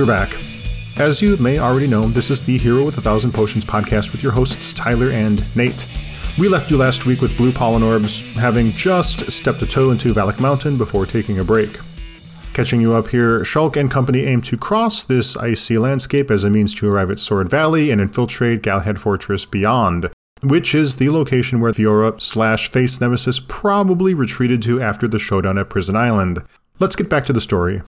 We're back. As you may already know, this is the Hero with a Thousand Potions podcast with your hosts, Tyler and Nate. We left you last week with Blue Pollen Orbs, having just stepped a toe into Valak Mountain before taking a break. Catching you up here, Shulk and company aim to cross this icy landscape as a means to arrive at Sword Valley and infiltrate Galahad Fortress beyond, which is the location where Fiora slash Face Nemesis probably retreated to after the showdown at Prison Island. Let's get back to the story.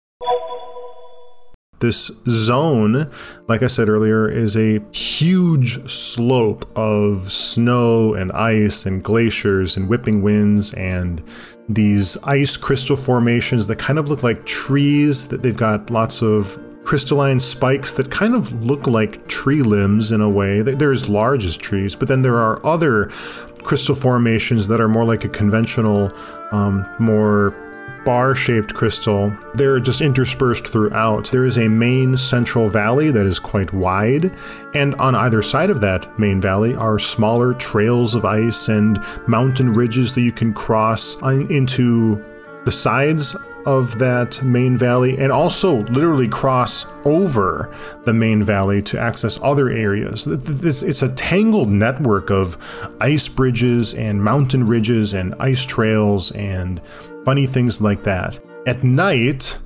This zone, like I said earlier, is a huge slope of snow and ice and glaciers and whipping winds and these ice crystal formations that kind of look like trees that they've got lots of crystalline spikes that kind of look like tree limbs in a way. They're as large as trees, but then there are other crystal formations that are more like a conventional, um, more bar shaped crystal. They're just interspersed throughout. There is a main central valley that is quite wide, and on either side of that main valley are smaller trails of ice and mountain ridges that you can cross into the sides of that main valley and also literally cross over the main valley to access other areas. It's a tangled network of ice bridges and mountain ridges and ice trails and funny things like that. At night,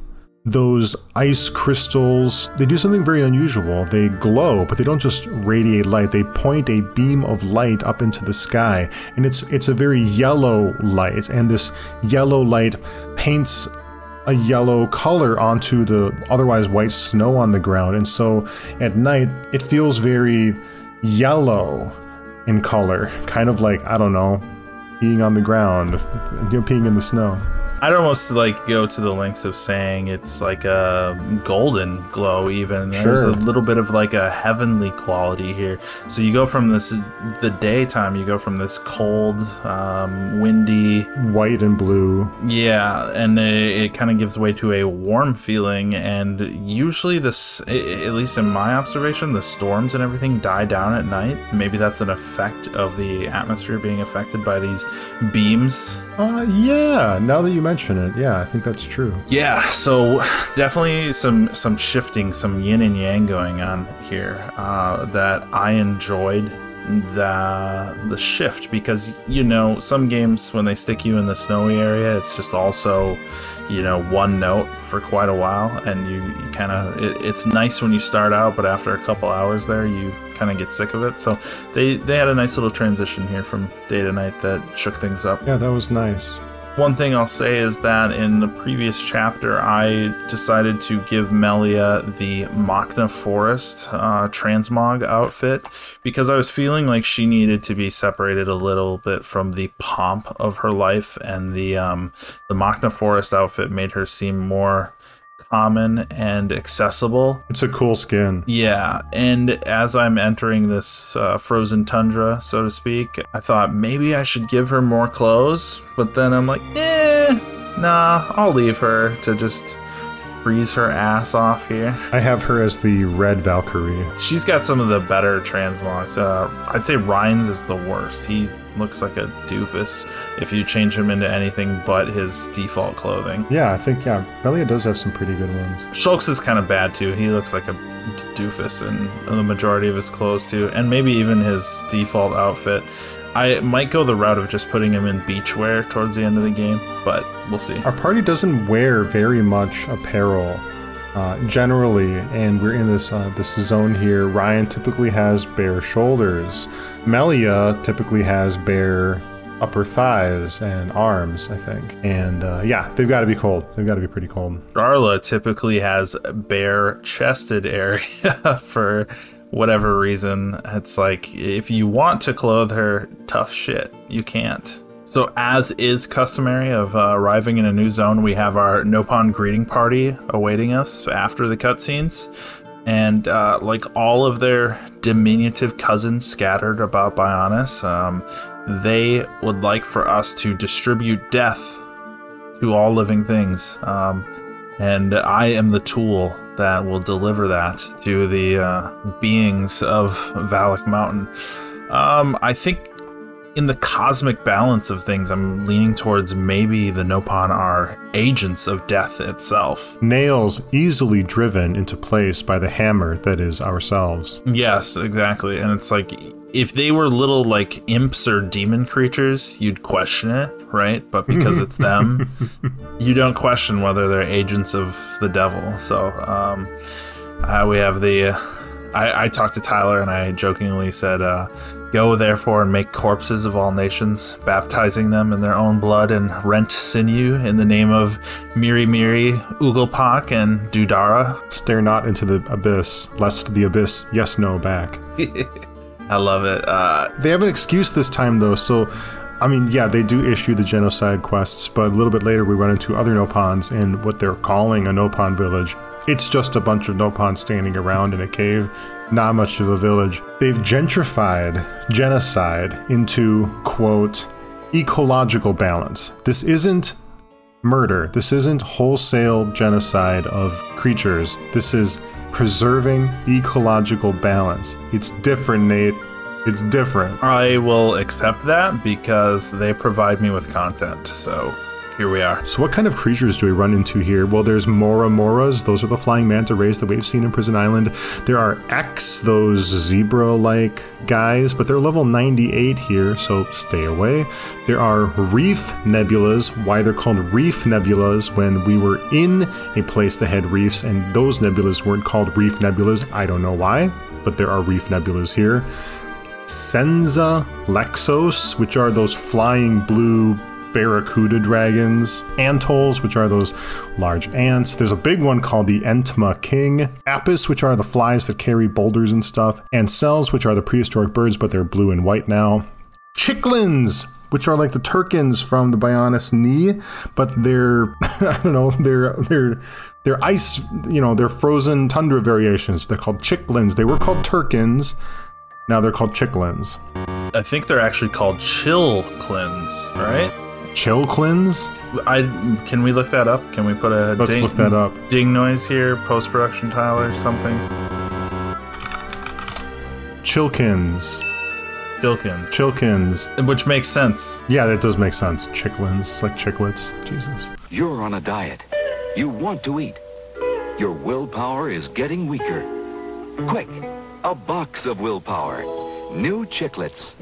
those ice crystals they do something very unusual they glow but they don't just radiate light they point a beam of light up into the sky and it's it's a very yellow light and this yellow light paints a yellow color onto the otherwise white snow on the ground. And so at night, it feels very yellow in color, kind of like, I don't know, peeing on the ground, you know, peeing in the snow. I'd almost like go to the lengths of saying it's like a golden glow. Even there's a little bit of like a heavenly quality here. So you go from this the daytime, you go from this cold, um, windy, White and blue. yeah, and it, it kind of gives way to a warm feeling. And usually, this, at least in my observation, the storms and everything die down at night. Maybe that's an effect of the atmosphere being affected by these beams Uh, yeah, now that you mention it, yeah, I think that's true. Yeah, so definitely some some shifting, some yin and yang going on here uh, that I enjoyed the the shift because you know some games when they stick you in the snowy area, it's just also you know one note for quite a while, and you, you kind of it, it's nice when you start out, but after a couple hours there, you kind of get sick of it. So they they had a nice little transition here from day to night that shook things up. Yeah, that was nice. One thing I'll say is that in the previous chapter, I decided to give Melia the Makna Forest uh, transmog outfit because I was feeling like she needed to be separated a little bit from the pomp of her life, and the um, the Makna Forest outfit made her seem more common and accessible. It's a cool skin. Yeah, and as I'm entering this uh, frozen tundra, so to speak, I thought maybe I should give her more clothes, but then I'm like, eh, nah, I'll leave her to just freeze her ass off here. I have her as the Red Valkyrie. She's got some of the better transmogs. Uh, I'd say Ryan's is the worst. He looks like a doofus if you change him into anything but his default clothing. Yeah, I think, yeah, Melia does have some pretty good ones. Shulks is kind of bad too. He looks like a doofus in the majority of his clothes too, and maybe even his default outfit. I might go the route of just putting him in beachwear towards the end of the game, but we'll see. Our party doesn't wear very much apparel uh, generally, and we're in this uh, this zone here. Ryan typically has bare shoulders. Melia typically has bare upper thighs and arms, I think. And uh, yeah, they've got to be cold. They've got to be pretty cold. Darla typically has bare chested area for whatever reason. It's like if you want to clothe her, tough shit. You can't. So, as is customary of uh, arriving in a new zone, we have our Nopon greeting party awaiting us after the cutscenes. And uh, like all of their diminutive cousins scattered about Bionis, um, they would like for us to distribute death to all living things. Um, and I am the tool that will deliver that to the uh, beings of Valak Mountain. Um, I think in the cosmic balance of things, I'm leaning towards maybe the Nopon are agents of death itself. Nails easily driven into place by the hammer that is ourselves. Yes, exactly. And it's like if they were little like imps or demon creatures, you'd question it, right? But because it's them, you don't question whether they're agents of the devil. So um, uh, we have the. Uh, I, I, talked to Tyler and I jokingly said, uh, Go therefore and make corpses of all nations, baptizing them in their own blood and rent sinew in the name of Miri Miri, Ugelpak, and Dudara. Stare not into the abyss, lest the abyss yes no back. I love it. Uh, they have an excuse this time though, so I mean, yeah, they do issue the genocide quests, but a little bit later we run into other Nopons in what they're calling a Nopon village. It's just a bunch of Nopons standing around in a cave, not much of a village. They've gentrified genocide into, quote, ecological balance. This isn't murder. This isn't wholesale genocide of creatures. This is preserving ecological balance. It's different, Nate. It's different. I will accept that because they provide me with content. So here we are. So, what kind of creatures do we run into here? Well, there's Mora Moras. Those are the flying manta rays that we've seen in Prison Island. There are X, those zebra like guys, but they're level 98 here, so stay away. There are reef nebulas. Why they're called reef nebulas when we were in a place that had reefs and those nebulas weren't called reef nebulas. I don't know why, but there are reef nebulas here. Senza Lexos, which are those flying blue barracuda dragons, antols, which are those large ants. There's a big one called the Entma King, apis, which are the flies that carry boulders and stuff, and cells, which are the prehistoric birds, but they're blue and white now. Chicklins, which are like the Turkins from the Bionis knee, but they're I don't know, they're they're they're ice, you know, they're frozen tundra variations. They're called Chicklins. They were called Turkins. Now they're called Chicklins. I think they're actually called Chill Clins, right? Chill cleanse? I can we look that up? Can we put a let's ding, look that up ding noise here, post production Tyler something? Chilkins. Chilkin. Chilkins. Which makes sense. Yeah, that does make sense. Chicklins. It's like chiclets. Jesus. You're on a diet. You want to eat. Your willpower is getting weaker. Quick, a box of willpower. New Chiclets.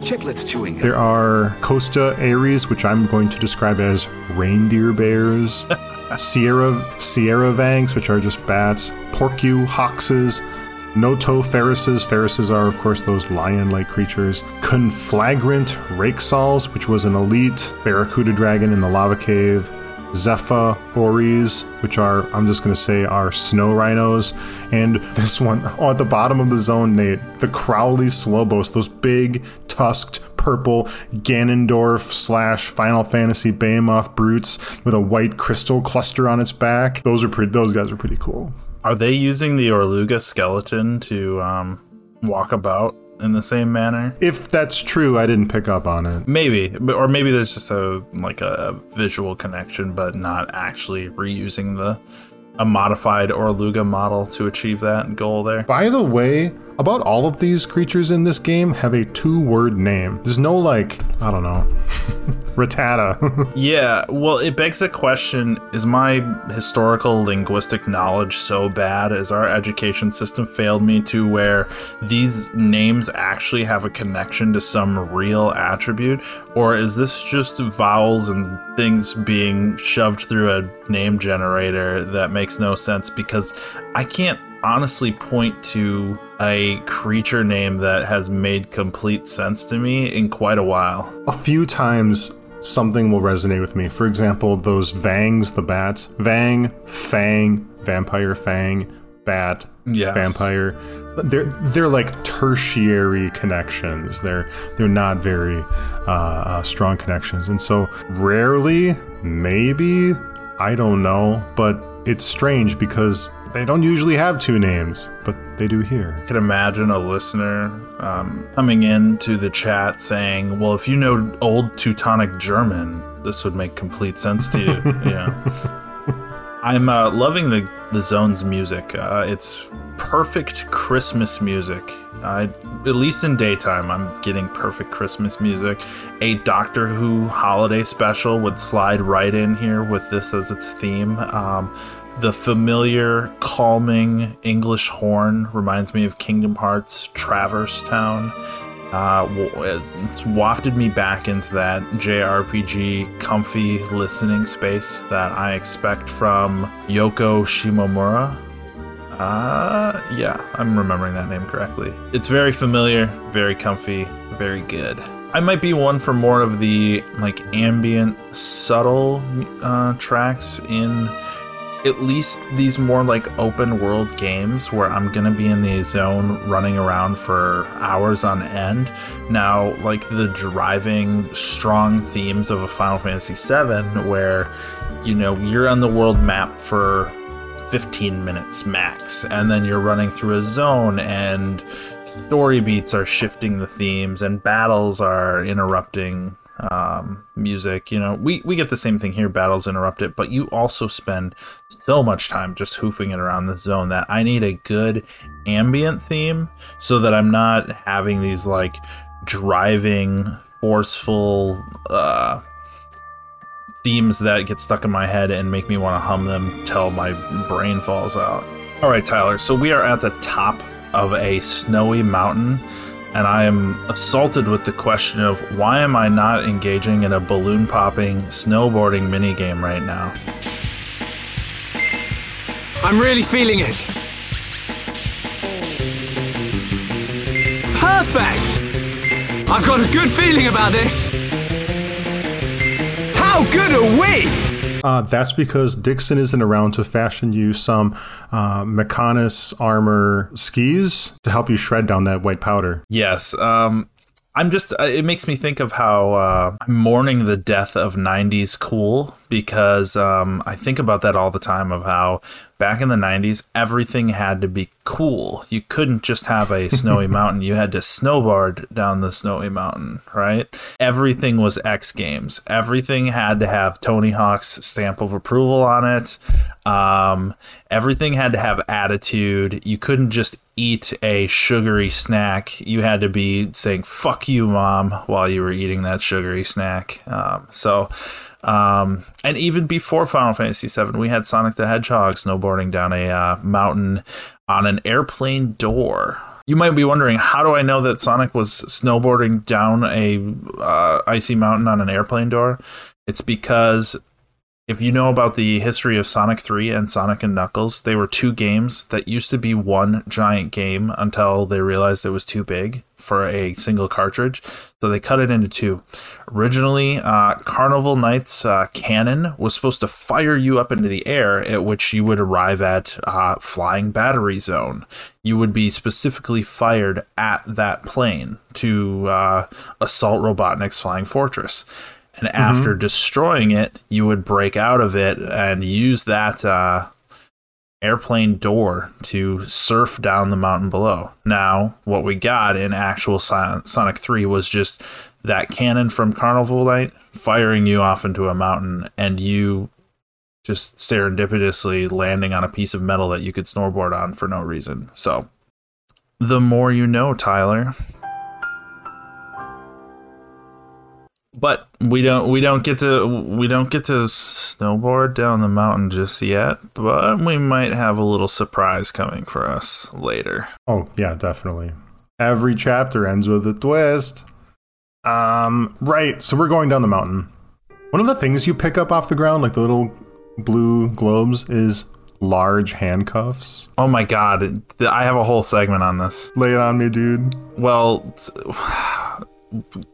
Chiclets chewing gum. There are Costa Aries, which I'm going to describe as reindeer bears. Sierra Sierra Vangs, which are just bats. Porcu Hoxes. Noto Ferrises. Ferrises are, of course, those lion like creatures. Conflagrant Rakesals, which was an elite barracuda dragon in the lava cave. Zepha Ories, which are, I'm just going to say, are snow rhinos. And this one, oh, at the bottom of the zone, Nate, the Crowley Slobos, those big, tusked, purple Ganondorf slash Final Fantasy Behemoth brutes with a white crystal cluster on its back. Those are pretty, those guys are pretty cool. Are they using the Orluga skeleton to um, walk about in the same manner. If that's true, I didn't pick up on it. Maybe, or maybe there's just a like a visual connection, but not actually reusing the a modified Orluga model to achieve that goal there. By the way, about all of these creatures in this game have a two-word name. There's no like, I don't know, Rattata. yeah, well, it begs the question: Is my historical linguistic knowledge so bad? Has our education system failed me to where these names actually have a connection to some real attribute, or is this just vowels and things being shoved through a name generator that makes no sense? Because I can't honestly point to a creature name that has made complete sense to me in quite a while. A few times something will resonate with me. For example, those Vangs, the bats. Vang, Fang, Vampire Fang, Bat, yes. Vampire. They're they're like tertiary connections. They're they're not very uh, uh, strong connections, and so rarely, maybe I don't know, but it's strange because they don't usually have two names, but they do here. I can imagine a listener um, coming into the chat saying, "Well, if you know old Teutonic German, this would make complete sense to you." yeah. I'm uh, loving the the zone's music. Uh, it's perfect Christmas music. I, at least in daytime, I'm getting perfect Christmas music. A Doctor Who holiday special would slide right in here with this as its theme. Um, the familiar, calming English horn reminds me of Kingdom Hearts Traverse Town. Uh, it's wafted me back into that JRPG comfy listening space that I expect from Yoko Shimomura. Uh, yeah, I'm remembering that name correctly. It's very familiar, very comfy, very good. I might be one for more of the like ambient, subtle uh, tracks in at least these more like open world games where I'm gonna be in the zone running around for hours on end. Now, like the driving, strong themes of a Final Fantasy VII, where you know you're on the world map for 15 minutes max, and then you're running through a zone and story beats are shifting the themes and battles are interrupting um, music. You know, we, we get the same thing here, battles interrupted, but you also spend so much time just hoofing it around the zone that I need a good ambient theme so that I'm not having these like driving, forceful uh, themes that get stuck in my head and make me want to hum them till my brain falls out. All right, Tyler, so we are at the top of a snowy mountain and I am assaulted with the question of why am I not engaging in a balloon popping snowboarding minigame right now? I'm really feeling it. Perfect! I've got a good feeling about this. How good are we? Uh, that's because Dickson isn't around to fashion you some uh, Mechonis armor skis to help you shred down that white powder. Yes. Um, I'm just, uh, it makes me think of how uh, I'm mourning the death of 90s cool because um, I think about that all the time of how back in the 90s, everything had to be cool. You couldn't just have a snowy mountain, you had to snowboard down the snowy mountain, right? Everything was X Games. Everything had to have Tony Hawk's stamp of approval on it. Um, everything had to have attitude. You couldn't just eat a sugary snack. You had to be saying "fuck you, mom" while you were eating that sugary snack. Um, so, um, and even before Final Fantasy VII, we had Sonic the Hedgehog snowboarding down a uh, mountain on an airplane door. You might be wondering, how do I know that Sonic was snowboarding down a uh, icy mountain on an airplane door? It's because if you know about the history of Sonic 3 and Sonic and Knuckles, they were two games that used to be one giant game until they realized it was too big for a single cartridge. So they cut it into two. Originally, uh, Carnival Nights uh, cannon was supposed to fire you up into the air, at which you would arrive at uh, Flying Battery Zone. You would be specifically fired at that plane to uh, assault Robotnik's Flying Fortress and mm-hmm. after destroying it, you would break out of it and use that uh, airplane door to surf down the mountain below. Now, what we got in actual Sonic 3 was just that cannon from Carnival Night firing you off into a mountain and you just serendipitously landing on a piece of metal that you could snowboard on for no reason. So, the more you know, Tyler. but we don't we don't get to we don't get to snowboard down the mountain just yet but we might have a little surprise coming for us later. Oh yeah definitely. Every chapter ends with a twist. Um right so we're going down the mountain. One of the things you pick up off the ground like the little blue globes is large handcuffs. Oh my god i have a whole segment on this. Lay it on me dude. Well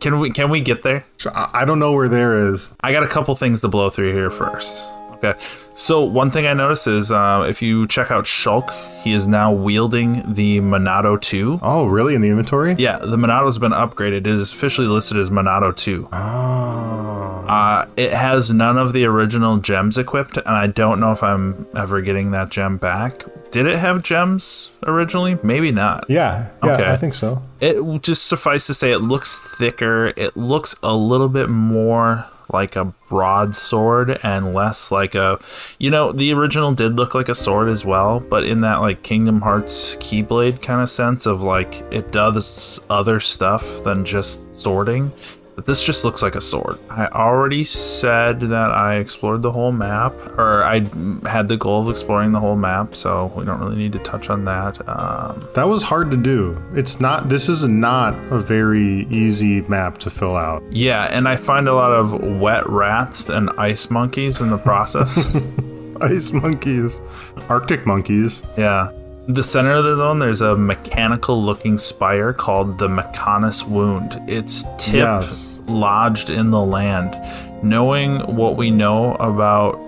can we can we get there? I don't know where there is. I got a couple things to blow through here first. Okay. So one thing I noticed is uh, if you check out Shulk, he is now wielding the Monado 2. Oh, really? In the inventory? Yeah, the Monado's been upgraded. It is officially listed as Monado 2. Oh. Uh, it has none of the original gems equipped, and I don't know if I'm ever getting that gem back. Did it have gems originally? Maybe not. Yeah, yeah, okay. I think so. It just suffice to say, it looks thicker. It looks a little bit more like a broadsword and less like a you know the original did look like a sword as well but in that like kingdom hearts keyblade kind of sense of like it does other stuff than just sorting but this just looks like a sword. I already said that I explored the whole map, or I had the goal of exploring the whole map, so we don't really need to touch on that. Um, That was hard to do. It's not, this is not a very easy map to fill out. yeah, and I find a lot of wet rats and ice monkeys in the process. Ice monkeys, Arctic monkeys. yeah. The center of the zone, there's a mechanical looking spire called the Mechonis Wound. Its tip Yes. lodged in the land. Knowing what we know about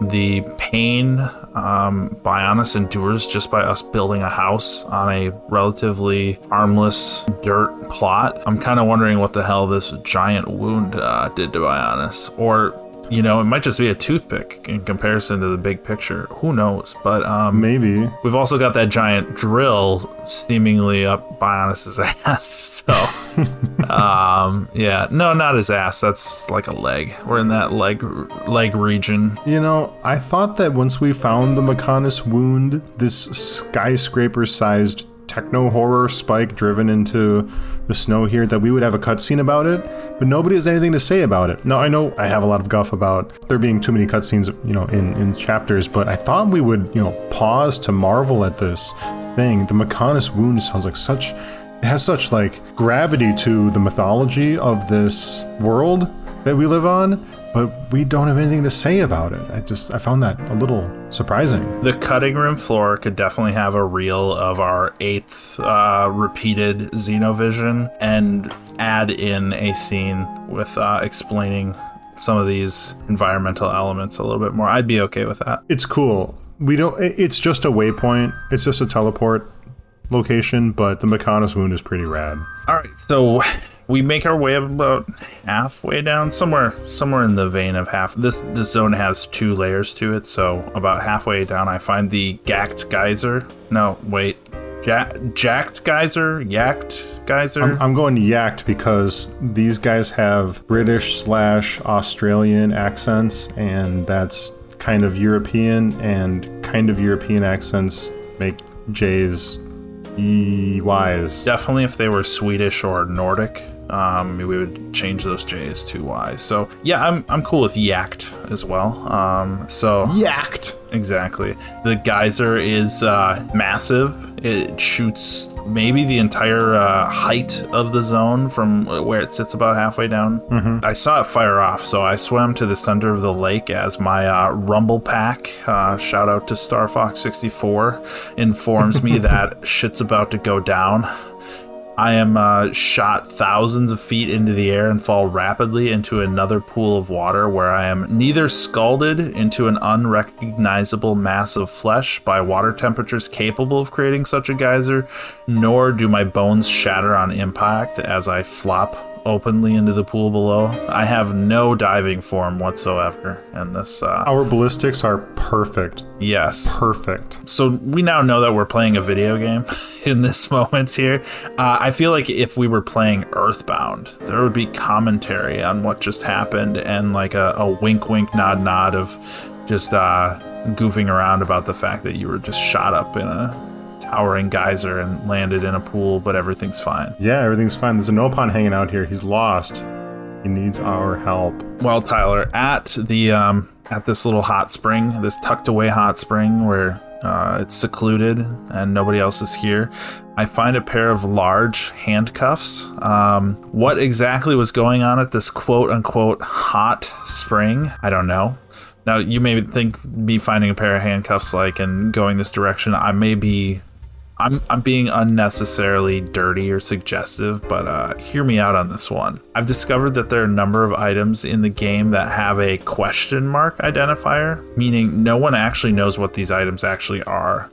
the pain um, Bionis endures just by us building a house on a relatively harmless dirt plot, I'm kind of wondering what the hell this giant wound uh, did to Bionis. Or, you know, it might just be a toothpick in comparison to the big picture. Who knows? But um, Maybe. We've also got that giant drill seemingly up Bionis's ass. So, um, yeah, no, not his ass. That's like a leg. We're in that leg leg region. You know, I thought that once we found the Mechonis wound, this skyscraper sized techno horror spike driven into the snow here, that we would have a cutscene about it, but nobody has anything to say about it. Now, I know I have a lot of guff about there being too many cutscenes, you know, in, in chapters, but I thought we would, you know, pause to marvel at this thing. The Mechonis wound sounds like such. It has such like gravity to the mythology of this world that we live on, but we don't have anything to say about it. I just I found that a little surprising. The cutting room floor could definitely have a reel of our eighth uh, repeated Xenovision and add in a scene with uh, explaining some of these environmental elements a little bit more. I'd be okay with that. It's cool. We don't. It's just a waypoint. It's just a teleport location, but the Mechonis wound is pretty rad. All right, so we make our way about halfway down, somewhere, somewhere in the vein of half. This this zone has two layers to it, so about halfway down, I find the Gacked Geyser. No, wait, ja- Jacked Geyser, Yacked Geyser. I'm, I'm going yacked because these guys have British slash Australian accents, and that's kind of European, and kind of European accents make J's EYs. Definitely, if they were Swedish or Nordic, um, we would change those J's to Y's. So yeah, I'm I'm cool with Yacked as well. Um, so Yacked. Exactly. The geyser is uh, massive. It shoots maybe the entire uh, height of the zone from where it sits about halfway down. I saw it fire off, so I swam to the center of the lake as my uh, Rumble Pack, uh, shout out to Star Fox 64, informs me that shit's about to go down. I am uh, shot thousands of feet into the air and fall rapidly into another pool of water where I am neither scalded into an unrecognizable mass of flesh by water temperatures capable of creating such a geyser, nor do my bones shatter on impact as I flop openly into the pool below. I have no diving form whatsoever in this. Uh, Our ballistics are perfect. yes. Perfect. So we now know that we're playing a video game in this moment here. Uh, I feel like if we were playing Earthbound, there would be commentary on what just happened and like a, a wink, wink, nod, nod of just uh, goofing around about the fact that you were just shot up in a towering geyser and landed in a pool, but everything's fine. Yeah, everything's fine. There's a Nopon hanging out here. He's lost. He needs our help. Well, Tyler, at the um, at this little hot spring, this tucked away hot spring where uh, it's secluded and nobody else is here, I find a pair of large handcuffs. Um, what exactly was going on at this quote unquote hot spring? I don't know. Now, you may think me finding a pair of handcuffs like and going this direction, I may be I'm I'm being unnecessarily dirty or suggestive, but uh, hear me out on this one. I've discovered that there are a number of items in the game that have a question mark identifier, meaning no one actually knows what these items actually are,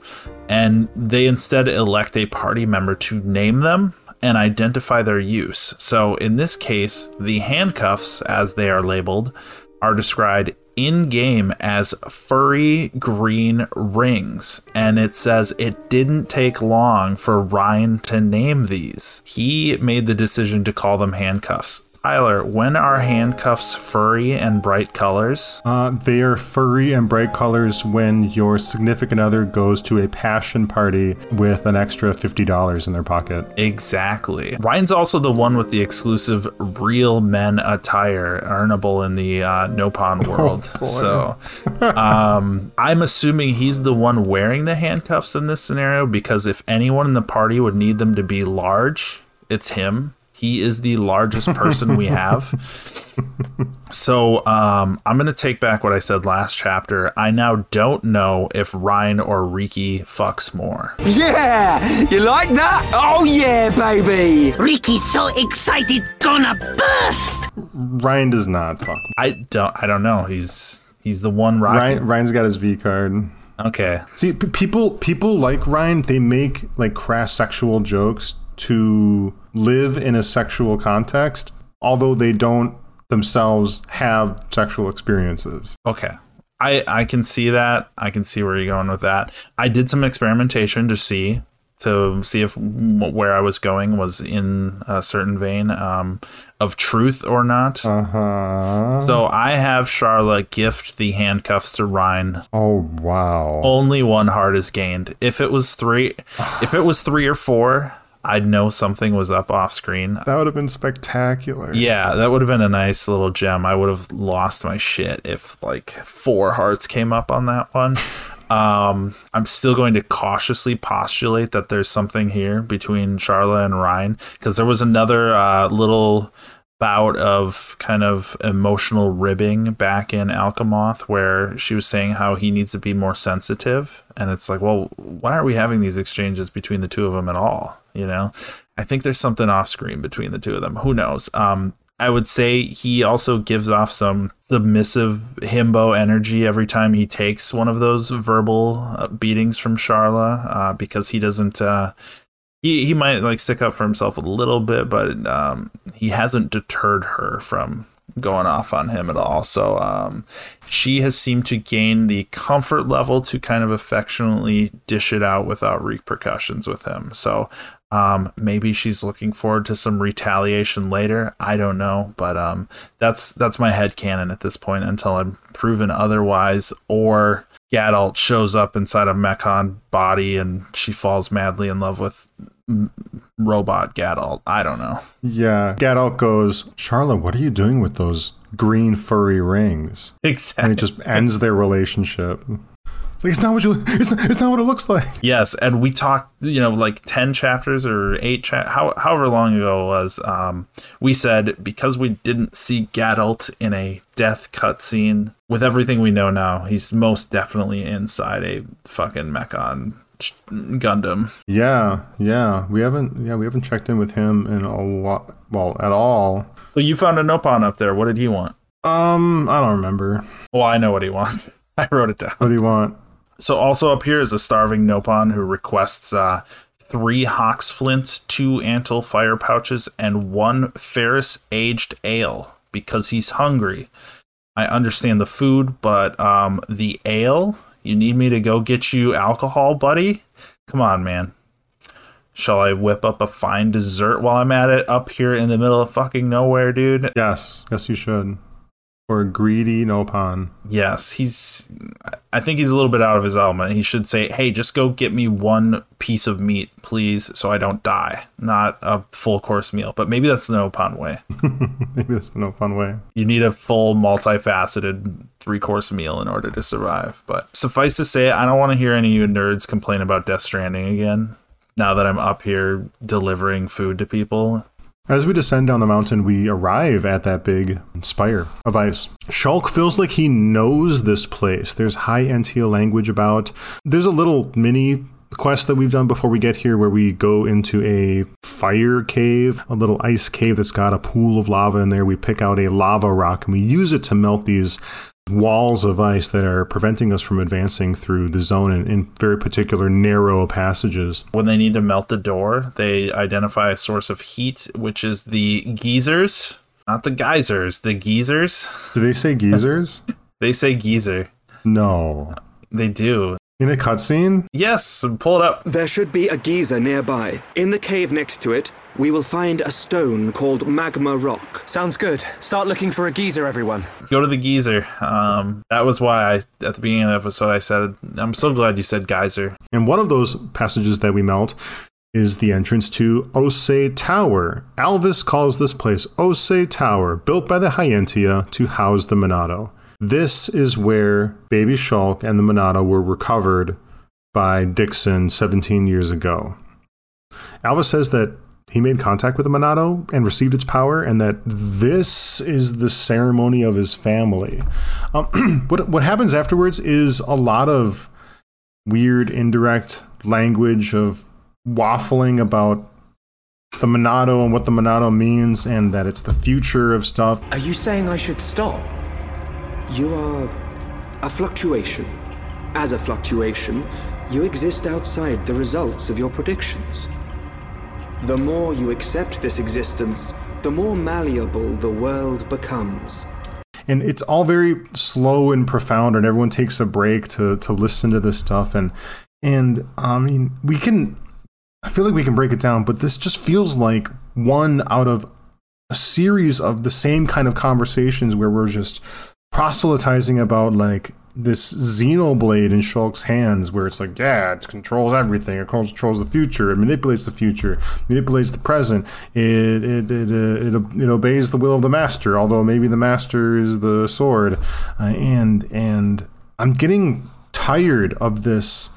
and they instead elect a party member to name them and identify their use. So in this case, the handcuffs, as they are labeled, are described in game as furry green rings, and it says it didn't take long for Ryan to name these. He made the decision to call them handcuffs. Tyler, when are handcuffs furry and bright colors? Uh, they are furry and bright colors when your significant other goes to a passion party with an extra $50 in their pocket. Exactly. Ryan's also the one with the exclusive real men attire earnable in the uh, Nopon world. Oh, so um, I'm assuming he's the one wearing the handcuffs in this scenario because if anyone in the party would need them to be large, it's him. He is the largest person we have. So um, I'm going to take back what I said last chapter. I now don't know if Ryan or Riki fucks more. Yeah! You like that? Oh, yeah, baby! Riki's so excited, gonna burst! Ryan does not fuck. I don't. I don't know. He's he's the one rocking. Ryan, Ryan's got his V card. Okay. See, p- people people like Ryan. They make like crass sexual jokes to live in a sexual context, although they don't themselves have sexual experiences. Okay. I, I can see that. I can see where you're going with that. I did some experimentation to see to see if where I was going was in a certain vein um, of truth or not. Uh huh. So I have Charlotte gift the handcuffs to Ryan. Oh wow. Only one heart is gained. If it was three, if it was three or four, I'd know something was up off screen. That would have been spectacular. Yeah, that would have been a nice little gem. I would have lost my shit if like four hearts came up on that one. Um, I'm still going to cautiously postulate that there's something here between Sharla and Ryan because there was another uh, little bout of kind of emotional ribbing back in Alcamoth where she was saying how he needs to be more sensitive. And it's like, well, why are we having these exchanges between the two of them at all? You know, I think there's something off screen between the two of them. Who knows? Um, I would say he also gives off some submissive himbo energy every time he takes one of those verbal uh, beatings from Sharla uh, because he doesn't. Uh, he, he might like stick up for himself a little bit, but um, he hasn't deterred her from going off on him at all. So um, she has seemed to gain the comfort level to kind of affectionately dish it out without repercussions with him. So um, maybe she's looking forward to some retaliation later. I don't know, but um, that's that's my head canon at this point until I'm proven otherwise, or Gadolt shows up inside a Mechon body and she falls madly in love with robot Gadolt. I don't know. Yeah. Gadolt goes, Charlotte, what are you doing with those green furry rings? Exactly. And it just ends their relationship. It's like it's not what you. It's, it's not what it looks like. Yes, and we talked, you know, like ten chapters or eight, cha- how, however long ago it was. Um, we said because we didn't see Gadolt in a death cutscene. With everything we know now, he's most definitely inside a fucking Mechon Gundam. Yeah, yeah. We haven't. Yeah, we haven't checked in with him in a lot. Well, at all. So you found a Nopon up there. What did he want? Um, I don't remember. Well, I know what he wants. I wrote it down. What do you want? So also up here is a starving Nopon who requests uh, three Hawks flints, two Antil fire pouches, and one Ferris aged ale because he's hungry. I understand the food, but um, the ale. You need me to go get you alcohol, buddy? Come on, man. Shall I whip up a fine dessert while I'm at it up here in the middle of fucking nowhere, dude? Yes, yes, you should. Or greedy Nopon. Yes, he's. I think he's a little bit out of his element. He should say, "Hey, just go get me one piece of meat, please, so I don't die." Not a full course meal, but maybe that's the Nopon way. Maybe that's the Nopon way. You need a full, multifaceted three course meal in order to survive. But suffice to say, I don't want to hear any of you nerds complain about Death Stranding again. Now that I'm up here delivering food to people, As we descend down the mountain, we arrive at that big spire of ice. Shulk feels like he knows this place. There's High Entia language about. There's a little mini quest that we've done before we get here where we go into a fire cave, a little ice cave that's got a pool of lava in there. We pick out a lava rock and we use it to melt these walls of ice that are preventing us from advancing through the zone in, in very particular narrow passages. when they need to melt the door, they identify a source of heat, which is the geysers. Not the geysers, the geysers. Do they say geysers? They say geyser. no. They do. In a cutscene? Yes, pull it up. There should be a geyser nearby. In the cave next to it, we will find a stone called Magma Rock. Sounds good. Start looking for a geezer, everyone. Go to the geyser. Um, that was why I at the beginning of the episode I said I'm so glad you said geyser. And one of those passages that we melt is the entrance to Ose Tower. Alvis calls this place Ose Tower, built by the High Entia to house the Monado. This is where Baby Shulk and the Monado were recovered by Dickson 17 years ago. Alva says that he made contact with the Monado and received its power, and that this is the ceremony of his family. Um, what, what happens afterwards is a lot of weird, indirect language of waffling about the Monado and what the Monado means, and that it's the future of stuff. Are you saying I should stop? You are a fluctuation. As a fluctuation, you exist outside the results of your predictions. The more you accept this existence, the more malleable the world becomes. and it's all very slow and profound and everyone takes a break to to listen to this stuff and and i mean we can i feel like we can break it down but this just feels like one out of a series of the same kind of conversations where we're just proselytizing about like this xenoblade in Shulk's hands where it's like, yeah, it controls everything. It controls the future. It manipulates the future. Manipulates the present. It it it, uh, it, it obeys the will of the master. Although maybe the master is the sword. Uh, and and I'm getting tired of this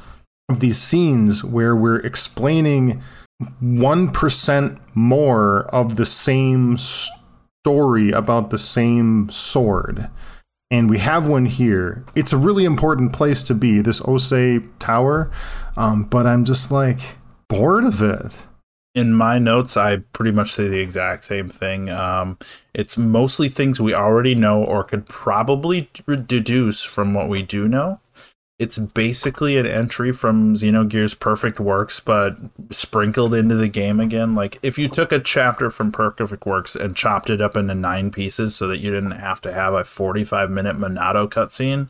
of these scenes where we're explaining one percent more of the same story about the same sword and we have one here. It's a really important place to be, this Ose Tower, um, but I'm just like bored of it. In my notes, I pretty much say the exact same thing. Um, it's mostly things we already know or could probably deduce from what we do know. It's basically an entry from Xenogears Perfect Works, but sprinkled into the game again. Like if you took a chapter from Perfect Works and chopped it up into nine pieces so that you didn't have to have a 45 minute Monado cutscene,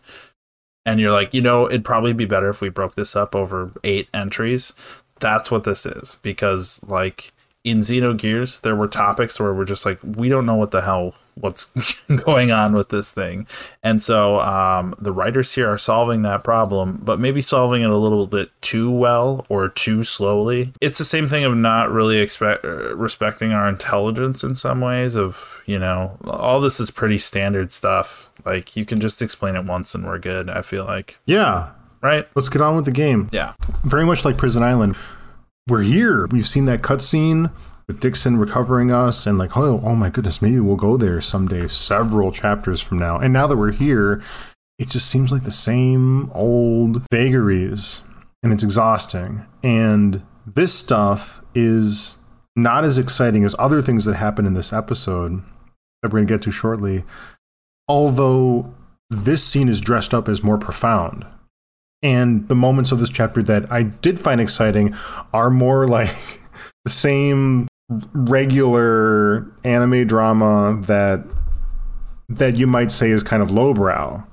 and you're like, you know, it'd probably be better if we broke this up over eight entries. That's what this is. Because like in Xenogears, there were topics where we're just like, we don't know what the hell what's going on with this thing. And so um, the writers here are solving that problem, but maybe solving it a little bit too well or too slowly. It's the same thing of not really expect uh, respecting our intelligence in some ways. Of you know, all this is pretty standard stuff. Like you can just explain it once and we're good. I feel like Yeah, right. let's get on with the game. Yeah. Very much like Prison Island. We're here. We've seen that cutscene with Dickson recovering us, and like, oh, oh my goodness, maybe we'll go there someday, several chapters from now. And now that we're here, it just seems like the same old vagaries, and it's exhausting. And this stuff is not as exciting as other things that happen in this episode that we're going to get to shortly. Although this scene is dressed up as more profound. And the moments of this chapter that I did find exciting are more like the same regular anime drama that that you might say is kind of lowbrow.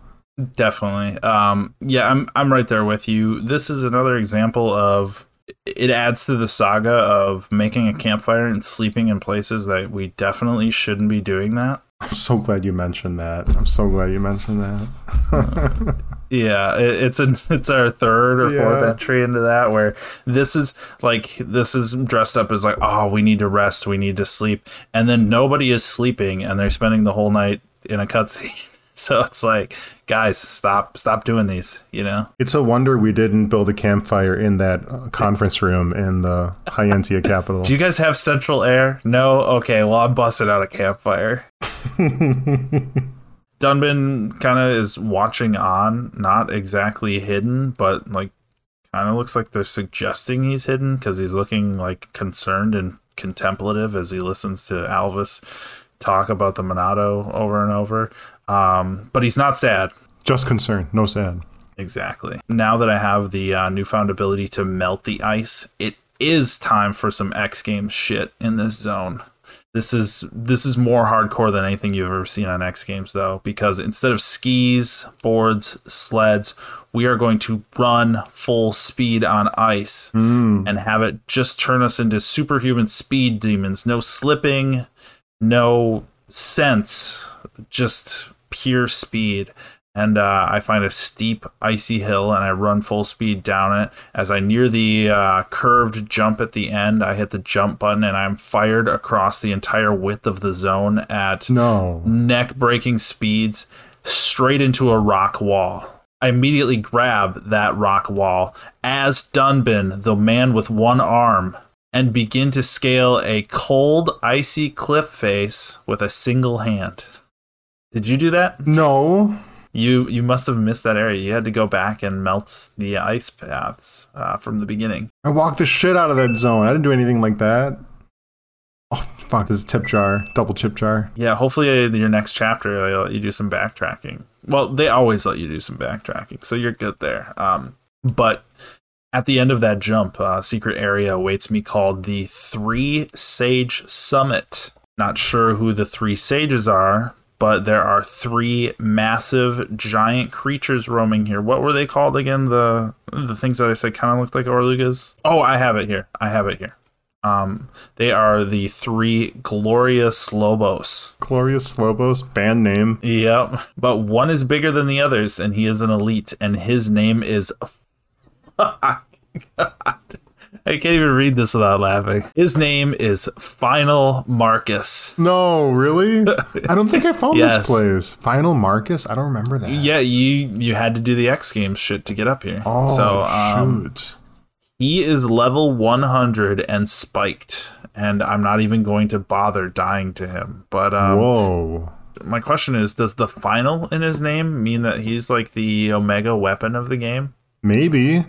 Definitely. Um, yeah, I'm I'm right there with you. This is another example of it adds to the saga of making a campfire and sleeping in places that we definitely shouldn't be doing that. I'm so glad you mentioned that. I'm so glad you mentioned that. Yeah, it, it's a it's our third or fourth entry into that where this is like this is dressed up as like oh we need to rest, we need to sleep, and then nobody is sleeping and they're spending the whole night in a cutscene. So it's like, guys, stop stop doing these. You know, it's a wonder we didn't build a campfire in that uh, conference room in the High Entia capital. do you guys have central air? No. Okay, well I'm busting out a campfire. Dunban kind of is watching on, not exactly hidden, but like kind of looks like they're suggesting he's hidden because he's looking like concerned and contemplative as he listens to Alvis talk about the Monado over and over. Um, but he's not sad. Just concerned, no sad. Exactly. Now that I have the uh, newfound ability to melt the ice, it is time for some X Games shit in this zone. This is this is more hardcore than anything you've ever seen on X Games though, because instead of skis, boards, sleds, we are going to run full speed on ice hmm. and have it just turn us into superhuman speed demons. No slipping, no sense, just pure speed. And uh, I find a steep, icy hill and I run full speed down it. As I near the uh, curved jump at the end, I hit the jump button and I'm fired across the entire width of the zone at No. neck breaking speeds straight into a rock wall. I immediately grab that rock wall as Dunban, the man with one arm, and begin to scale a cold, icy cliff face with a single hand. Did you do that? No. You you must have missed that area. You had to go back and melt the ice paths uh, from the beginning. I walked the shit out of that zone. I didn't do anything like that. Oh, fuck. This is tip jar. Double chip jar. Yeah, hopefully uh, your next chapter they'll let you do some backtracking. Well, they always let you do some backtracking, so you're good there. Um, but at the end of that jump, uh, secret area awaits me called the Three Sage Summit. Not sure who the three sages are, but there are three massive giant creatures roaming here. What were they called again? The the things that I said kind of looked like Orlugas. Oh, I have it here. I have it here. Um, they are the three Glorious Lobos. Glorious Lobos. Band name. Yep. But one is bigger than the others, and he is an elite, and his name is. I can't even read this without laughing. His name is Final Marcus. No, really? I don't think I found Yes. this place. Final Marcus? I don't remember that. Yeah, you you had to do the X Games shit to get up here. Oh, so um, shoot. he is level 100 and spiked, and I'm not even going to bother dying to him. But um, Whoa. my question is, does the final in his name mean that he's like the Omega weapon of the game? Maybe.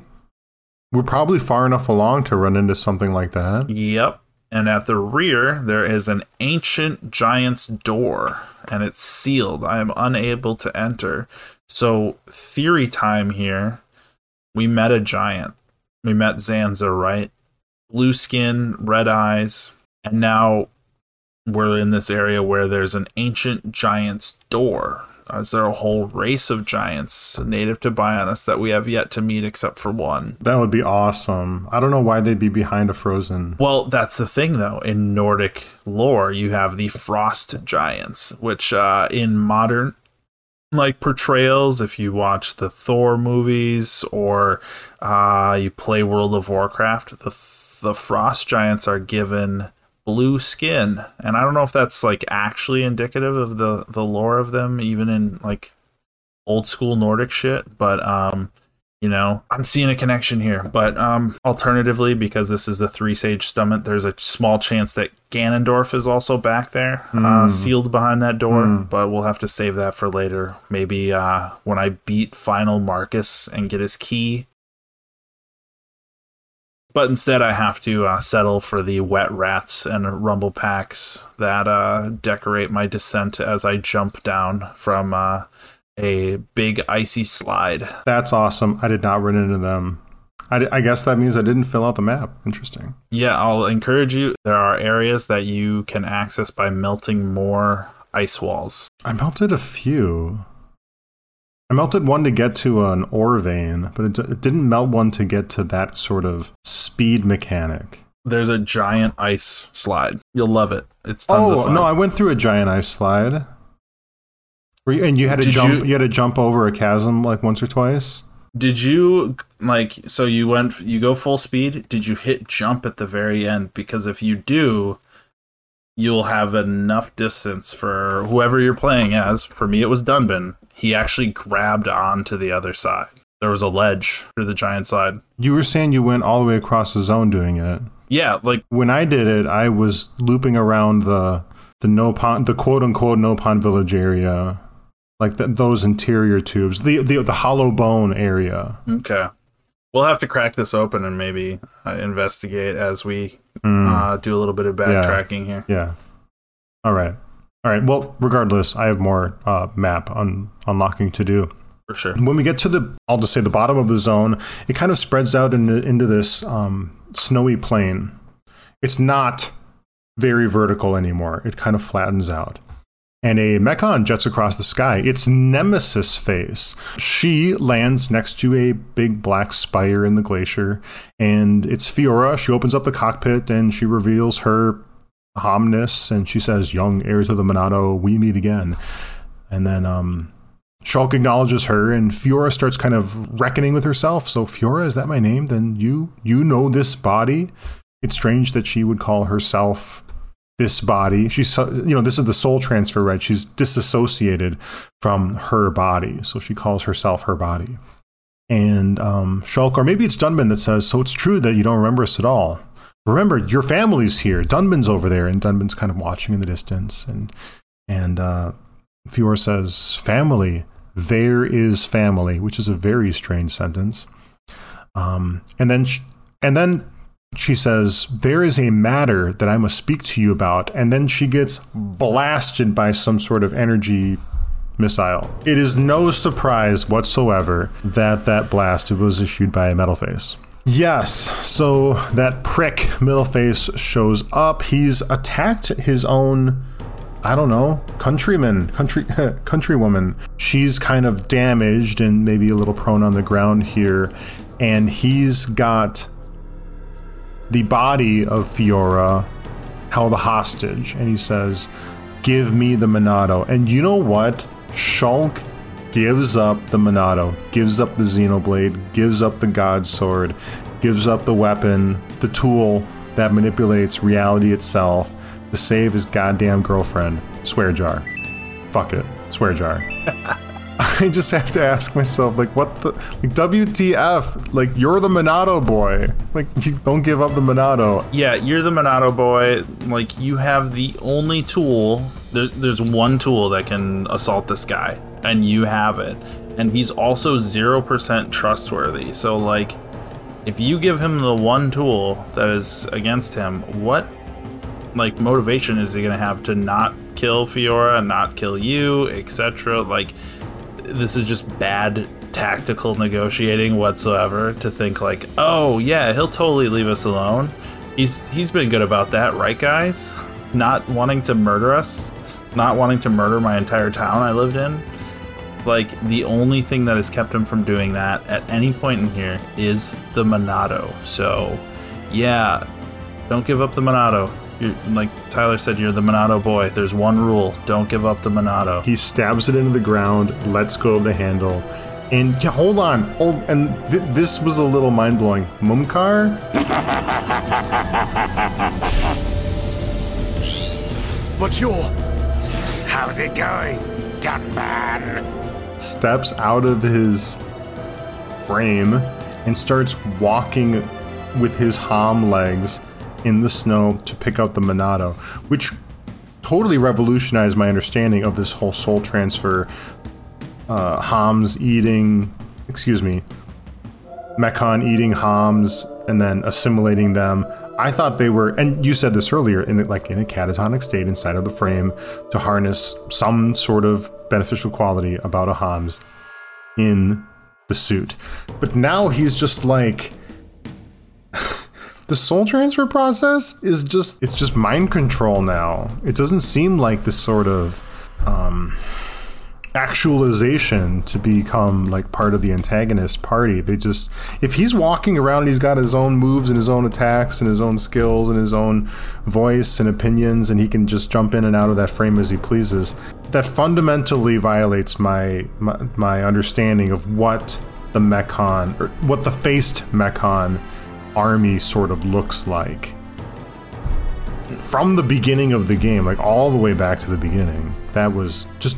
We're probably far enough along to run into something like that. Yep. And at the rear, there is an ancient giant's door, and it's sealed. I am unable to enter. So, theory time here. We met a giant. We met Zanza, right? Blue skin, red eyes. And now we're in this area where there's an ancient giant's door. Is there a whole race of giants native to Bionis that we have yet to meet except for one? That would be awesome. I don't know why they'd be behind a frozen. Well, that's the thing, though. In Nordic lore, you have the frost giants, which uh, in modern like portrayals, if you watch the Thor movies or uh, you play World of Warcraft, the the frost giants are given blue skin, and I don't know if that's like actually indicative of the the lore of them, even in like old school Nordic shit, but um you know i'm seeing a connection here. But um alternatively because this is a three sage summit there's a small chance that ganondorf is also back there uh, sealed behind that door but we'll have to save that for later. Maybe uh when i beat final marcus and get his key but instead i have to uh, settle for the wet rats and rumble packs that uh, decorate my descent as i jump down from uh, a big icy slide That's awesome. I did not run into them. I, di- I guess that means I didn't fill out the map. Interesting. Yeah, I'll encourage you. There are areas that you can access by melting more ice walls. I melted a few. I melted one to get to an ore vein, but it, d- it didn't melt one to get to that sort of speed mechanic. There's a giant ice slide. You'll love it. It's tons of Oh fun. no! I went through a giant ice slide. Were you- and you had to Did jump. You... you- had to jump over a chasm like once or twice. Did you like so you went you go full speed? Did you hit jump at the very end? Because if you do, you'll have enough distance for whoever you're playing as. For me, it was Dunban. He actually grabbed onto the other side. There was a ledge through the giant side. You were saying you went all the way across the zone doing it. Yeah, like When I did it, I was looping around the the Nopon, the quote unquote Nopon village area, like th those interior tubes, the, the the hollow bone area. Okay. We'll have to crack this open and maybe uh, investigate as we Mm, uh, do a little bit of backtracking here. yeah. All right. All right. Well, regardless, I have more uh, map un- unlocking to do. For sure. When we get to the, I'll just say the bottom of the zone, it kind of spreads out into, into this um, snowy plain. It's not very vertical anymore. It kind of flattens out. And a Mechon jets across the sky. It's Nemesis face. She lands next to a big black spire in the glacier, and it's Fiora. She opens up the cockpit and she reveals her Homness, and she says, "Young heirs of the Monado, we meet again." And then um, Shulk acknowledges her, and Fiora starts kind of reckoning with herself. So, Fiora, is that my name? Then you you know this body. It's strange that she would call herself this body. She's you know this is the soul transfer, right? She's disassociated from her body, so she calls herself her body. And um, Shulk, or maybe it's Dunban that says, "So it's true that you don't remember us at all." Remember your family's here. Dunban's over there, and Dunban's kind of watching in the distance. And and uh, Fiora says, "Family, there is family," which is a very strange sentence. Um, and then sh- and then she says, "There is a matter that I must speak to you about." And then she gets blasted by some sort of energy missile. It is no surprise whatsoever that that blast was issued by a metal face. Yes, so that prick Metal Face shows up. He's attacked his own, I don't know, countryman, country countrywoman. She's kind of damaged and maybe a little prone on the ground here, and he's got the body of Fiora held hostage, and he says, "Give me the Monado." And you know what? Shulk gives up the Monado, gives up the Xenoblade, gives up the God Sword, gives up the weapon, the tool that manipulates reality itself to save his goddamn girlfriend. Swear jar. Fuck it. Swear jar. I just have to ask myself, like, what the, like, WTF? Like, you're the Monado boy. Like, you don't give up the Monado. Yeah, you're the Monado boy. Like, you have the only tool. There, there's one tool that can assault this guy, and you have it. And he's also 0% trustworthy. So, like, if you give him the one tool that is against him, what, like, motivation is he to have to not kill Fiora, not kill you, etc.? Like, this is just bad tactical negotiating whatsoever to think like, oh yeah, he'll totally leave us alone. He's he's been good about that, right guys? Not wanting to murder us, not wanting to murder my entire town I lived in. Like the only thing that has kept him from doing that at any point in here is the Monado. So, yeah, don't give up the Monado. You're, like Tyler said, you're the Monado boy. There's one rule: don't give up the Monado. He stabs it into the ground, lets go of the handle, and yeah, hold on. Hold, and th- this was a little mind blowing. Mumkhar? But you're. How's it going, Dunban? Steps out of his frame and starts walking with his hom legs in the snow to pick out the Monado, which totally revolutionized my understanding of this whole soul transfer. Uh, Homs eating, excuse me, Mechon eating Homs and then assimilating them. I thought they were, and you said this earlier, in like in a catatonic state inside of the frame to harness some sort of beneficial quality about a Homs in the suit. But now he's just like the soul transfer process is just it's just mind control now. It doesn't seem like the sort of um actualization to become like part of the antagonist party. They just if he's walking around he's got his own moves and his own attacks and his own skills and his own voice and opinions and he can just jump in and out of that frame as he pleases, that fundamentally violates my my, my understanding of what the Mechon or what the faced Mechon army sort of looks like. From the beginning of the game, like all the way back to the beginning, that was just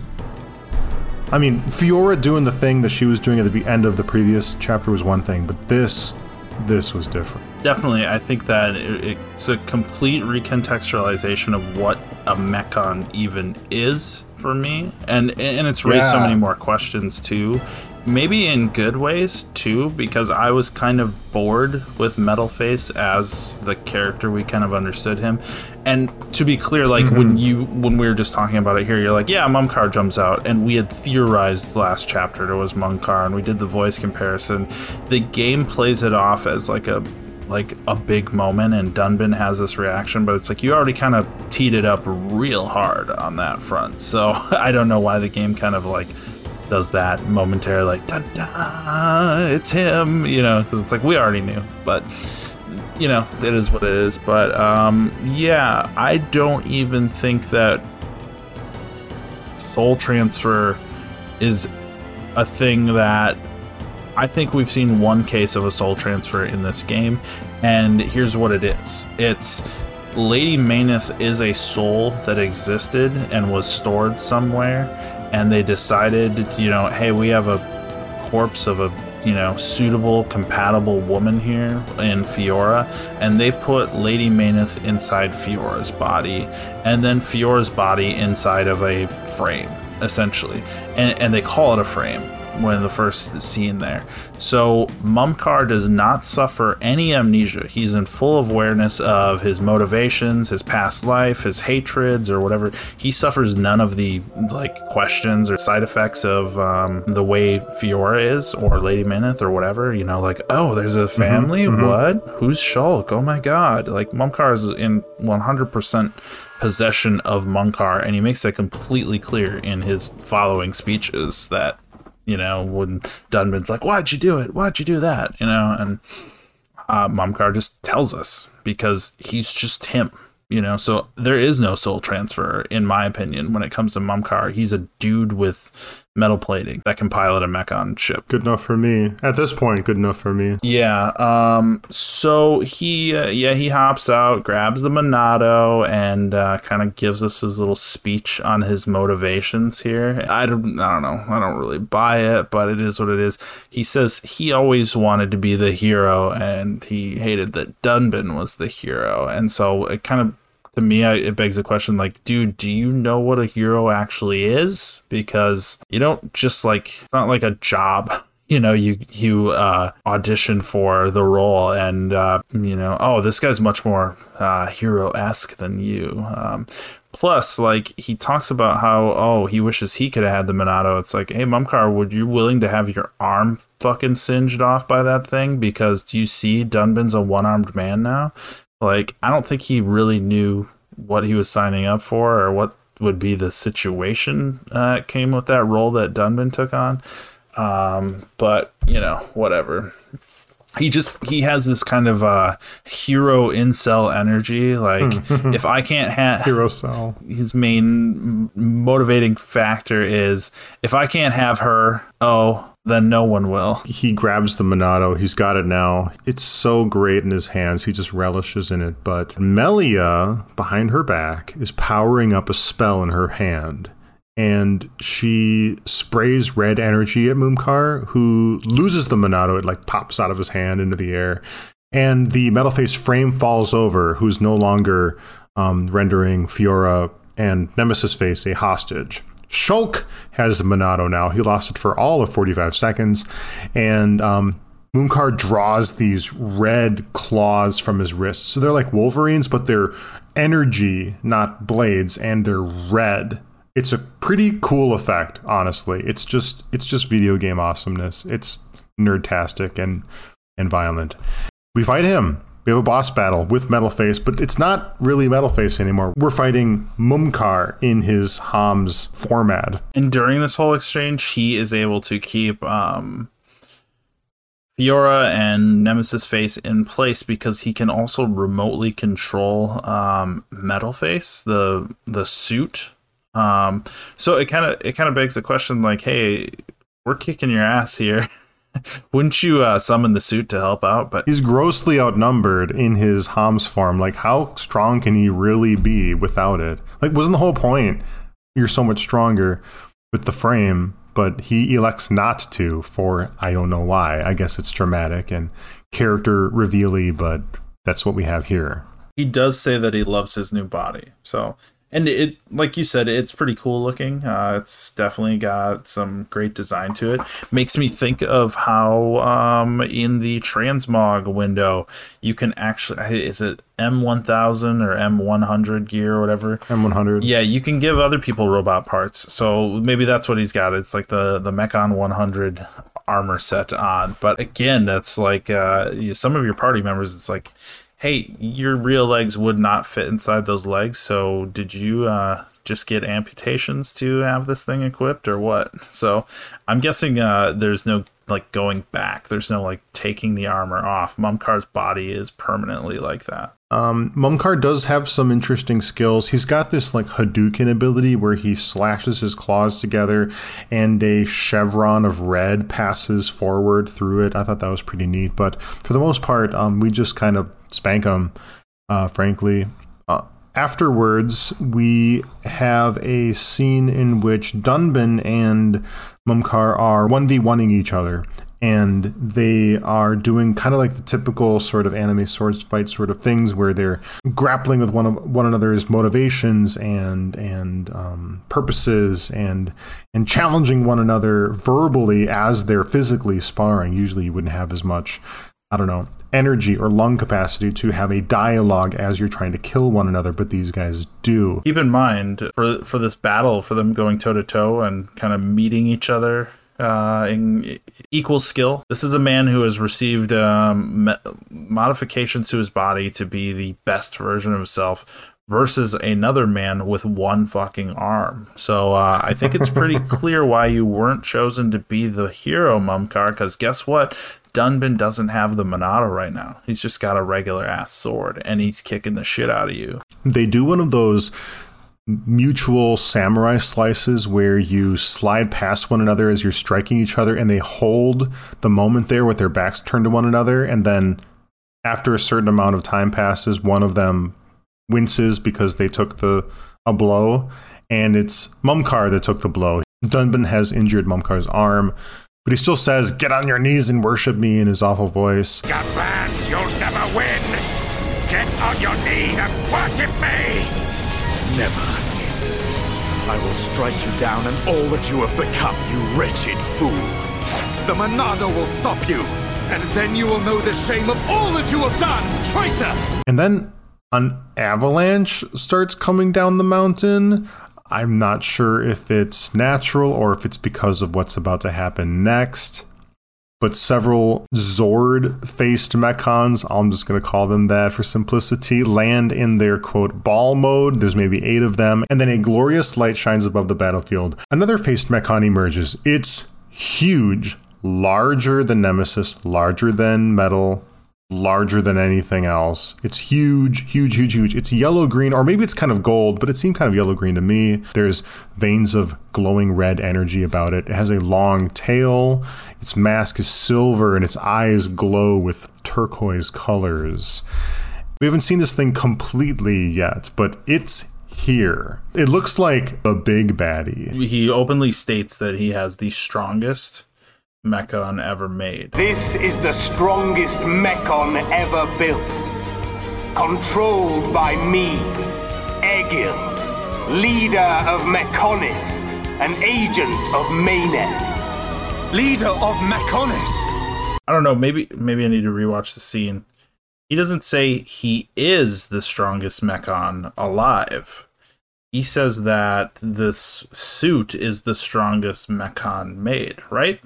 I mean, Fiora doing the thing that she was doing at the end of the previous chapter was one thing, but this, this was different. Definitely, I think that it, it's a complete recontextualization of what a mechon even is for me, and and it's raised so many more questions too. Maybe in good ways too, because I was kind of bored with Metal Face as the character we kind of understood him. And to be clear, like when mm-hmm. you when we were just talking about it here, you're like, yeah, Mumkhar jumps out, and we had theorized last chapter there was Mumkhar, and we did the voice comparison. The game plays it off as like a like a big moment and Dunban has this reaction, but it's like you already kind of teed it up real hard on that front. So I don't know why the game kind of like does that momentary like da da it's him, you know, because it's like we already knew, but you know it is what it is. But um, yeah, I don't even think that soul transfer is a thing that I think we've seen one case of a soul transfer in this game, and here's what it is. It's Lady Meyneth is a soul that existed and was stored somewhere, and they decided, you know, hey, we have a corpse of a you know suitable compatible woman here in Fiora and they put Lady Meyneth inside Fiora's body and then Fiora's body inside of a frame essentially and, and they call it a frame when the first scene there. So Mumkhar does not suffer any amnesia. He's in full awareness of his motivations, his past life, his hatreds, or whatever. He suffers none of the like questions or side effects of um, the way Fiora is or Lady Meyneth or whatever. You know, like oh, there's a family. What? Who's Shulk? Oh my god! Like Mumkhar is in 100% possession of Mumkhar, and he makes that completely clear in his following speeches that you know, when Dunban's like, "Why'd you do it? Why'd you do that?" You know, and uh, Mumkhar just tells us because he's just him. You know, so there is no soul transfer, in my opinion, when it comes to Mumkhar. He's a dude with metal plating that can pilot a Mechon ship. Good enough for me. At this point, good enough for me. Yeah. Um. So he, uh, yeah, he hops out, grabs the Monado, and uh, kind of gives us his little speech on his motivations here. I don't, I don't know. I don't really buy it, but it is what it is. He says he always wanted to be the hero, and he hated that Dunban was the hero, and so it kind of to me I, it begs the question like dude do you know what a hero actually is? Because you don't just like it's not like a job you know you you uh, audition for the role and uh, you know oh this guy's much more uh, hero-esque than you. Um, plus like he talks about how oh he wishes he could have had the monado it's like hey mumkhar would you willing to have your arm fucking singed off by that thing? Because do you see dunban's a one-armed man now like, I don't think he really knew what he was signing up for or what would be the situation uh, came with that role that Dunban took on. Um, but you know, whatever. He just he has this kind of uh, hero incel energy. Like, if I can't have Hero cell. his main motivating factor is if I can't have her, oh, then no one will. He grabs the Monado. He's got it now. It's so great in his hands. He just relishes in it. But Melia, behind her back, is powering up a spell in her hand. And she sprays red energy at Mumkhar, who loses the Monado. It like pops out of his hand into the air. And the metal face frame falls over, who's no longer um, rendering Fiora and Nemesis Face a hostage. Shulk has the Monado now. He lost it for all of 45 seconds. And um, Mumkhar draws these red claws from his wrists. So they're like Wolverines, but they're energy, not blades, and they're red. It's a pretty cool effect, honestly. It's just it's just video game awesomeness. It's nerdtastic and and violent. We fight him. We have a boss battle with Metalface, but it's not really Metalface anymore. We're fighting Mumkhar in his Homs format. And during this whole exchange, he is able to keep um, Fiora and Nemesis Face in place because he can also remotely control um, Metal Face, the the suit. Um, so it kind of it kind of begs the question, like, hey, we're kicking your ass here. Wouldn't you uh, summon the suit to help out? But He's grossly outnumbered in his Homs form. Like, how strong can he really be without it? Like, wasn't the whole point? You're so much stronger with the frame, but he elects not to for I don't know why. I guess it's dramatic and character revealy, but that's what we have here. he does say that he loves his new body. So, and it, like you said, it's pretty cool looking. Uh, it's definitely got some great design to it. Makes me think of how um, in the transmog window you can actually is it M1000 or M100 gear or whatever. M100. Yeah, you can give other people robot parts. So maybe that's what he's got. It's like the the Mechon 100 armor set on. But again, that's like uh, some of your party members. It's like, hey, your real legs would not fit inside those legs. So did you uh, just get amputations to have this thing equipped, or what? So I'm guessing uh, there's no like going back. There's no like taking the armor off. Mumkhar's body is permanently like that. Um, Mumkhar does have some interesting skills. He's got this like Hadouken ability where he slashes his claws together and a chevron of red passes forward through it. I thought that was pretty neat. But for the most part, um, we just kind of spank him, uh, frankly. Uh, afterwards, we have a scene in which Dunban and Mumkhar are 1v1ing each other. And they are doing kind of like the typical sort of anime swords fight sort of things where they're grappling with one of one another's motivations and and um, purposes and and challenging one another verbally as they're physically sparring. Usually, you wouldn't have as much I don't know, energy or lung capacity to have a dialogue as you're trying to kill one another, but these guys do. Keep in mind for for this battle, for them going toe to toe and kind of meeting each other uh, in equal skill. This is a man who has received um, modifications to his body to be the best version of himself. Versus another man with one fucking arm. So uh, I think it's pretty clear why you weren't chosen to be the hero, Mumkhar. Because guess what? Dunban doesn't have the Monado right now. He's just got a regular ass sword, and he's kicking the shit out of you. They do one of those mutual samurai slices where you slide past one another as you're striking each other and they hold the moment there with their backs turned to one another and then after a certain amount of time passes one of them winces because they took the a blow and it's Mumkhar that took the blow. Dunban has injured Mumkhar's arm but he still says get on your knees and worship me in his awful voice. Dunbans, you'll never win! Get on your knees and worship me! Never. I will strike you down and all that you have become, you wretched fool. The Monado will stop you, and then you will know the shame of all that you have done, traitor! And then an avalanche starts coming down the mountain. I'm not sure if it's natural or if it's because of what's about to happen next. But several Xord faced Mechons, I'm just going to call them that for simplicity, land in their quote ball mode. There's maybe eight of them. And then a glorious light shines above the battlefield. Another faced Mechon emerges. It's huge, larger than Nemesis, larger than Metal, larger than anything else. It's huge, huge, huge, huge. It's yellow green, or maybe it's kind of gold, but it seemed kind of yellow green to me. There's veins of glowing red energy about it. It has a long tail. Its mask is silver, and its eyes glow with turquoise colors. We haven't seen this thing completely yet, but it's here. It looks like a big baddie. He openly states that he has the strongest Mechon ever made. This is the strongest Mechon ever built. Controlled by me, Egil, leader of Mechonis, an agent of Meyneth. Leader of Mechonis! I don't know. Maybe maybe I need to rewatch the scene. He doesn't say he is the strongest Mechon alive. He says that this suit is the strongest Mechon made, right?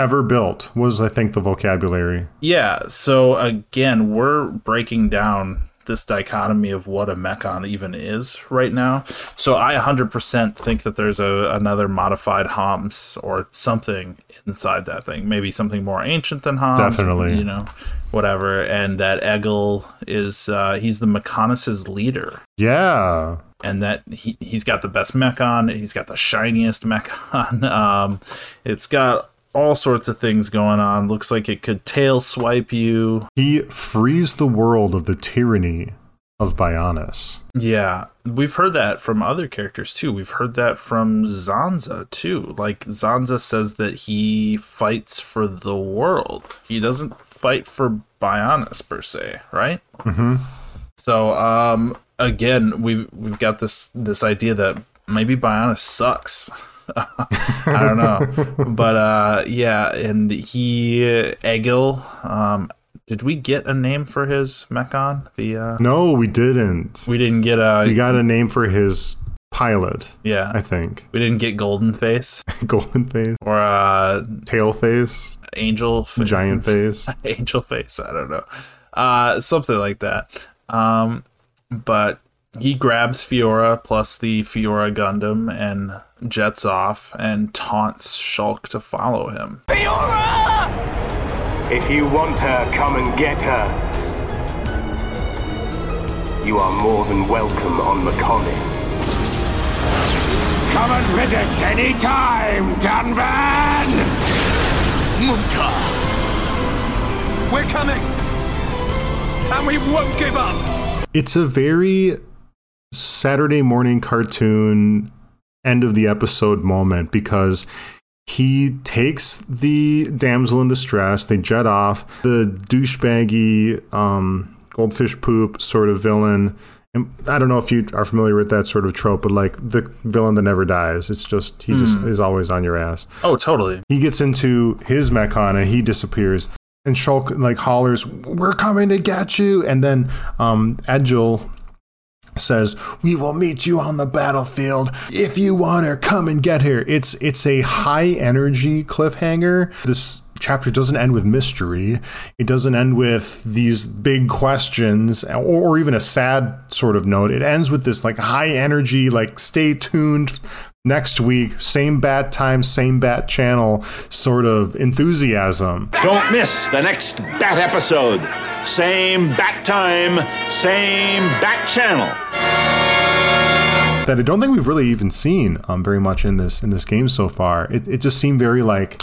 Ever built was, I think, the vocabulary. Yeah, so again, we're breaking down this dichotomy of what a mechon even is right now. So I 100% think that there's a another modified Homs or something inside that thing. Maybe something more ancient than Homs. Definitely. You know, whatever. And that Egil is, uh, he's the Mechonis's leader. Yeah. And that he, he's got the best mechon. He's got the shiniest mechon. Um, it's got all sorts of things going on. Looks like it could tail swipe you. He frees the world of the tyranny of Bionis. Yeah, we've heard that from other characters too. We've heard that from Zanza too. Like Zanza says that he fights for the world. He doesn't fight for Bionis per se, right? Mm-hmm. So, um, again, we've we've got this this idea that maybe Bionis sucks. I don't know, but uh, yeah, and he Egil. Um, did we get a name for his Mechon? The uh, No, we didn't. we didn't get a We got a name for his pilot. Yeah. I think We didn't get Golden Face golden face, or uh, tail face, Angel giant face. Angel Face. I don't know. Uh, something like that. Um, but he grabs Fiora plus the Fiora Gundam and jets off and taunts Shulk to follow him. Fiora! If you want her, come and get her. You are more than welcome on the Mechonis. Come and visit any time, Dunban! Mumkhar! We're coming! And we won't give up! It's a very Saturday morning cartoon end of the episode moment because he takes the damsel in distress, they jet off, the douchebaggy um, goldfish poop sort of villain. And I don't know if you are familiar with that sort of trope, but like the villain that never dies. It's just he just is always on your ass. Oh, totally. He gets into his mechon and he disappears. And Shulk like hollers, "We're coming to get you!" And then um, Egil says, "We will meet you on the battlefield. If you want her, come and get her." It's it's a high energy cliffhanger. This chapter doesn't end with mystery. It doesn't end with these big questions or, or even a sad sort of note. It ends with this like high energy, like stay tuned next week, same bat time, same bat channel sort of enthusiasm. Don't miss the next Bat episode. Same Bat time, same Bat channel. that I don't think we've really even seen um, very much in this in this game so far. It, it just seemed very like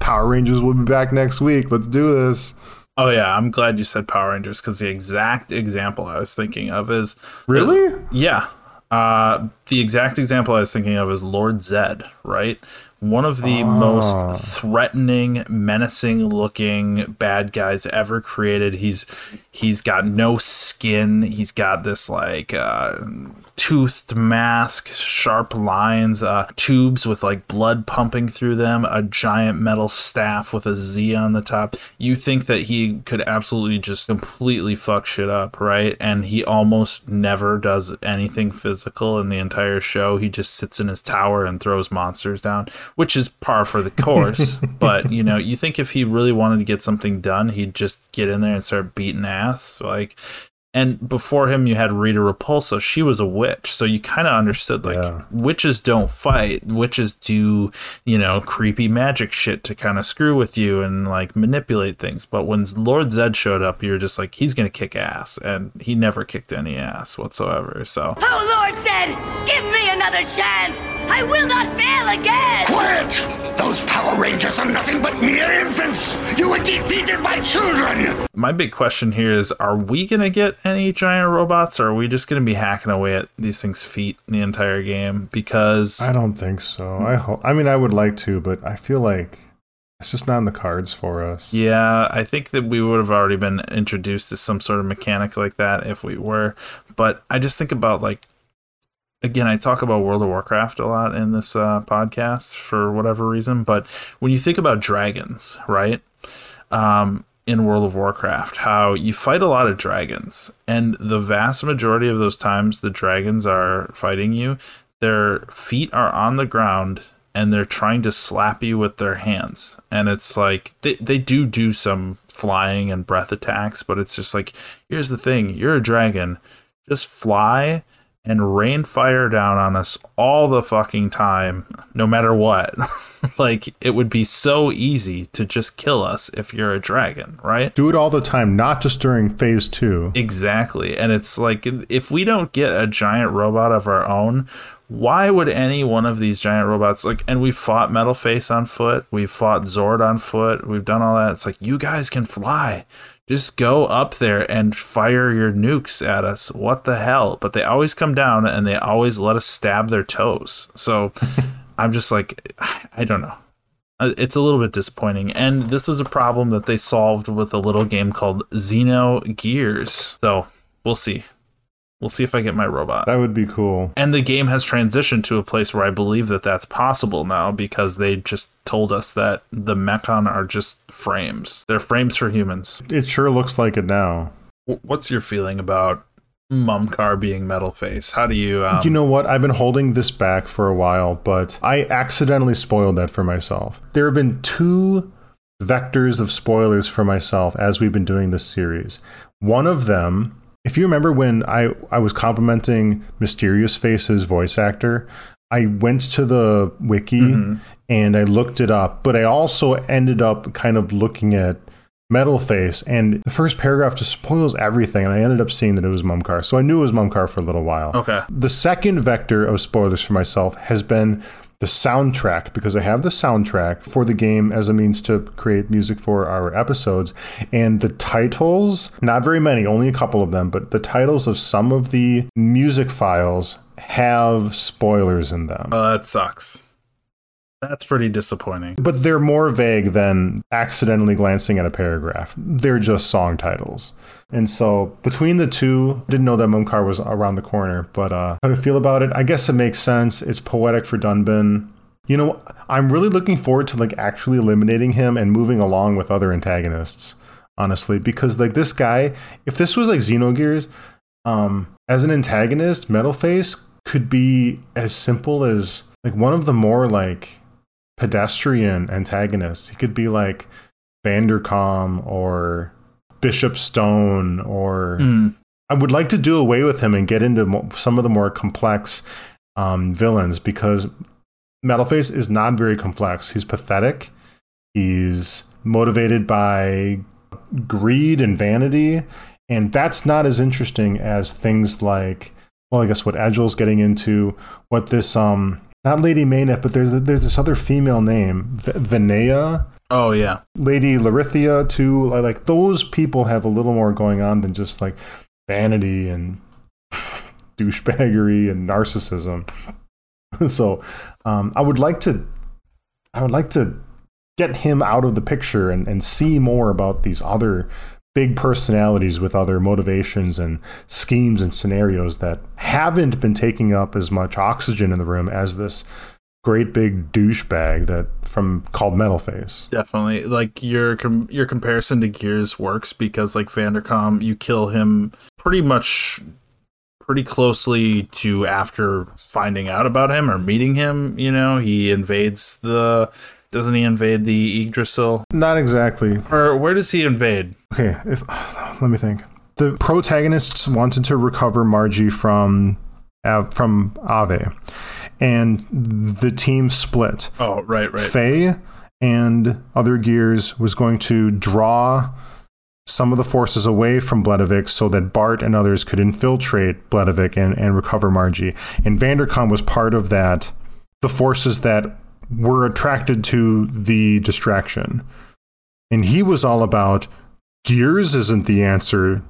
Power Rangers will be back next week. Let's do this. Oh yeah, I'm glad you said Power Rangers because the exact example I was thinking of is Really? yeah. Uh, the exact example I was thinking of is Lord Zedd, right? One of the most threatening, menacing looking bad guys ever created. He's he's got no skin. He's got this like uh, toothed mask, sharp lines, uh, tubes with like blood pumping through them, a giant metal staff with a Z on the top. You think that he could absolutely just completely fuck shit up, right? And he almost never does anything physical in the entire show. He just sits in his tower and throws monsters down, which is par for the course. but, you know, you think if he really wanted to get something done, he'd just get in there and start beating ass. Like, and before him, you had Rita Repulsa. She was a witch, so you kind of understood like Yeah. witches don't fight. Witches do, you know, creepy magic shit to kind of screw with you and like manipulate things. But when Lord Zedd showed up, you're just like, he's gonna kick ass, and he never kicked any ass whatsoever. So Oh, Lord Zedd, give me another chance. I will not fail again. Quiet! Those Power Rangers are nothing but mere infants! You were defeated by children! my big question here is: Are we gonna get any giant robots, or are we just gonna be hacking away at these things' feet the entire game? Because I don't think so. I hope. I mean, I would like to, but I feel like it's just not in the cards for us. Yeah, I think that we would have already been introduced to some sort of mechanic like that if we were. But I just think about like again, I talk about World of Warcraft a lot in this uh, podcast for whatever reason. But when you think about dragons, right? Um, in World of Warcraft, how you fight a lot of dragons, and the vast majority of those times the dragons are fighting you, their feet are on the ground and they're trying to slap you with their hands. And it's like they, they do do some flying and breath attacks, but it's just like, here's the thing you're a dragon, just fly and rain fire down on us all the fucking time, no matter what. like, it would be so easy to just kill us if you're a dragon, right? Do it all the time, not just during phase two. Exactly. And it's like if we don't get a giant robot of our own, why would any one of these giant robots like and we fought Metal Face on foot, we've fought Xord on foot, we've done all that. It's like you guys can fly. Just go up there and fire your nukes at us. What the hell? But they always come down and they always let us stab their toes. So I'm just like I don't know. Uh, It's a little bit disappointing. And this was a problem that they solved with a little game called Xenogears. So we'll see. We'll see if I get my robot. That would be cool. And the game has transitioned to a place where I believe that that's possible now because they just told us that the Mechon are just frames. They're frames for humans. It sure looks like it now. What's your feeling about Mumkhar being Metal Face? How do you? Um, you know what? I've been holding this back for a while, but I accidentally spoiled that for myself. There have been two vectors of spoilers for myself as we've been doing this series. One of them, if you remember when I, I was complimenting Mysterious Face's voice actor, I went to the wiki Mhm. and I looked it up, but I also ended up kind of looking at Metal Face, and the first paragraph just spoils everything, and I ended up seeing that it was Mumkhar. So I knew it was Mumkhar for a little while. Okay. The second vector of spoilers for myself has been the soundtrack because I have the soundtrack for the game as a means to create music for our episodes. And the titles, not very many, only a couple of them, but the titles of some of the music files have spoilers in them. Uh, oh, that sucks. That's pretty disappointing. But they're more vague than accidentally glancing at a paragraph. They're just song titles. And so between the two, didn't know that Mumkhar was around the corner, but uh, how do I feel about it? I guess it makes sense. It's poetic for Dunban. You know, I'm really looking forward to like actually eliminating him and moving along with other antagonists, honestly, because like this guy, if this was like Xenogears, um, as an antagonist, Metalface could be as simple as like one of the more like pedestrian antagonists. He could be like Vanderkaum or Bishop Stone or Hmm. I would like to do away with him and get into some of the more complex um, villains because Metalface is not very complex. He's pathetic. He's motivated by greed and vanity, and that's not as interesting as things like, well, I guess what Egil's getting into, what this um not Lady Meyneth, but there's there's this other female name, v- Vanea. Oh yeah. Lady Lorithia too. Like, like those people have a little more going on than just like vanity and douchebaggery and narcissism. so um, I would like to I would like to get him out of the picture and, and see more about these other big personalities with other motivations and schemes and scenarios that haven't been taking up as much oxygen in the room as this great big douchebag that from called Metal Face. Definitely. Like your com- your comparison to Gears works because like Vanderkaum, you kill him pretty much pretty closely to after finding out about him or meeting him, you know, he invades the doesn't he invade the Yggdrasil? Not exactly. Or where does he invade? Okay, if let me think. The protagonists wanted to recover Margie from Av- from Ave, and the team split. Oh, right, right. Fei and other gears was going to draw some of the forces away from Bledavik so that Bart and others could infiltrate Bledavik and, and recover Margie. And Vanderkaum was part of that, the forces that were attracted to the distraction. And he was all about gears isn't the answer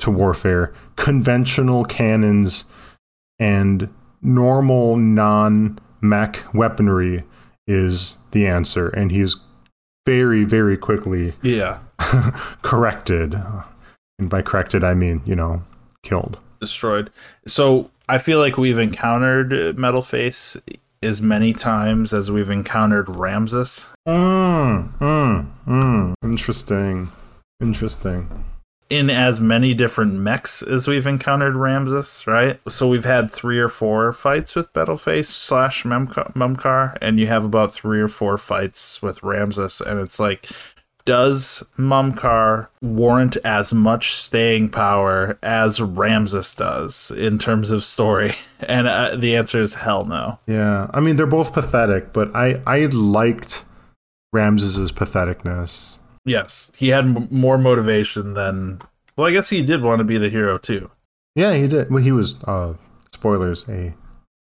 to warfare. Conventional cannons and normal non mech weaponry is the answer. And he's very, very quickly Yeah. corrected. And by corrected, I mean, you know, killed. destroyed. So I feel like we've encountered Metal Face as many times as we've encountered Ramsus. Mm, mm, mm. Interesting. Interesting. In as many different mechs as we've encountered Ramsus, right? So we've had three or four fights with Battleface slash Mumkhar, and you have about three or four fights with Ramsus, and it's like, does Mumkhar warrant as much staying power as Ramsus does in terms of story? And uh, the answer is hell no. Yeah. I mean, they're both pathetic, but I, I liked Ramsus's patheticness. Yes, he had m- more motivation than. Well, I guess he did want to be the hero too. Yeah, he did. Well, he was, uh, spoilers, a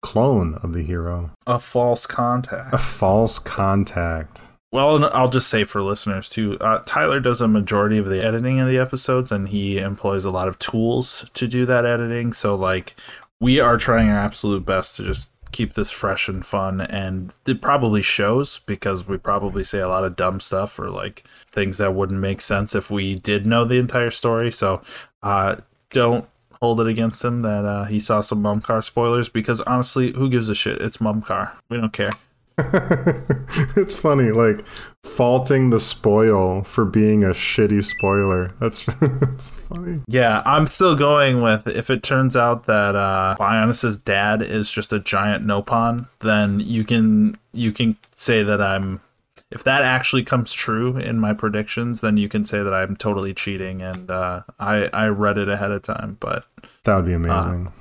clone of the hero. A false contact. A false contact. Well, I'll just say for listeners too, uh, Tyler does a majority of the editing of the episodes, and he employs a lot of tools to do that editing. So, like, we are trying our absolute best to just keep this fresh and fun, and it probably shows because we probably say a lot of dumb stuff or like things that wouldn't make sense if we did know the entire story. So, uh, don't hold it against him that uh, he saw some Mumkhar spoilers because honestly, who gives a shit? It's Mumkhar. We don't care. it's funny, like faulting the spoil for being a shitty spoiler. That's, that's funny. Yeah, I'm still going with if it turns out that uh Bionis's dad is just a giant Nopon, then you can you can say that I'm if that actually comes true in my predictions, then you can say that I'm totally cheating and uh I I read it ahead of time, but That would be amazing. Uh,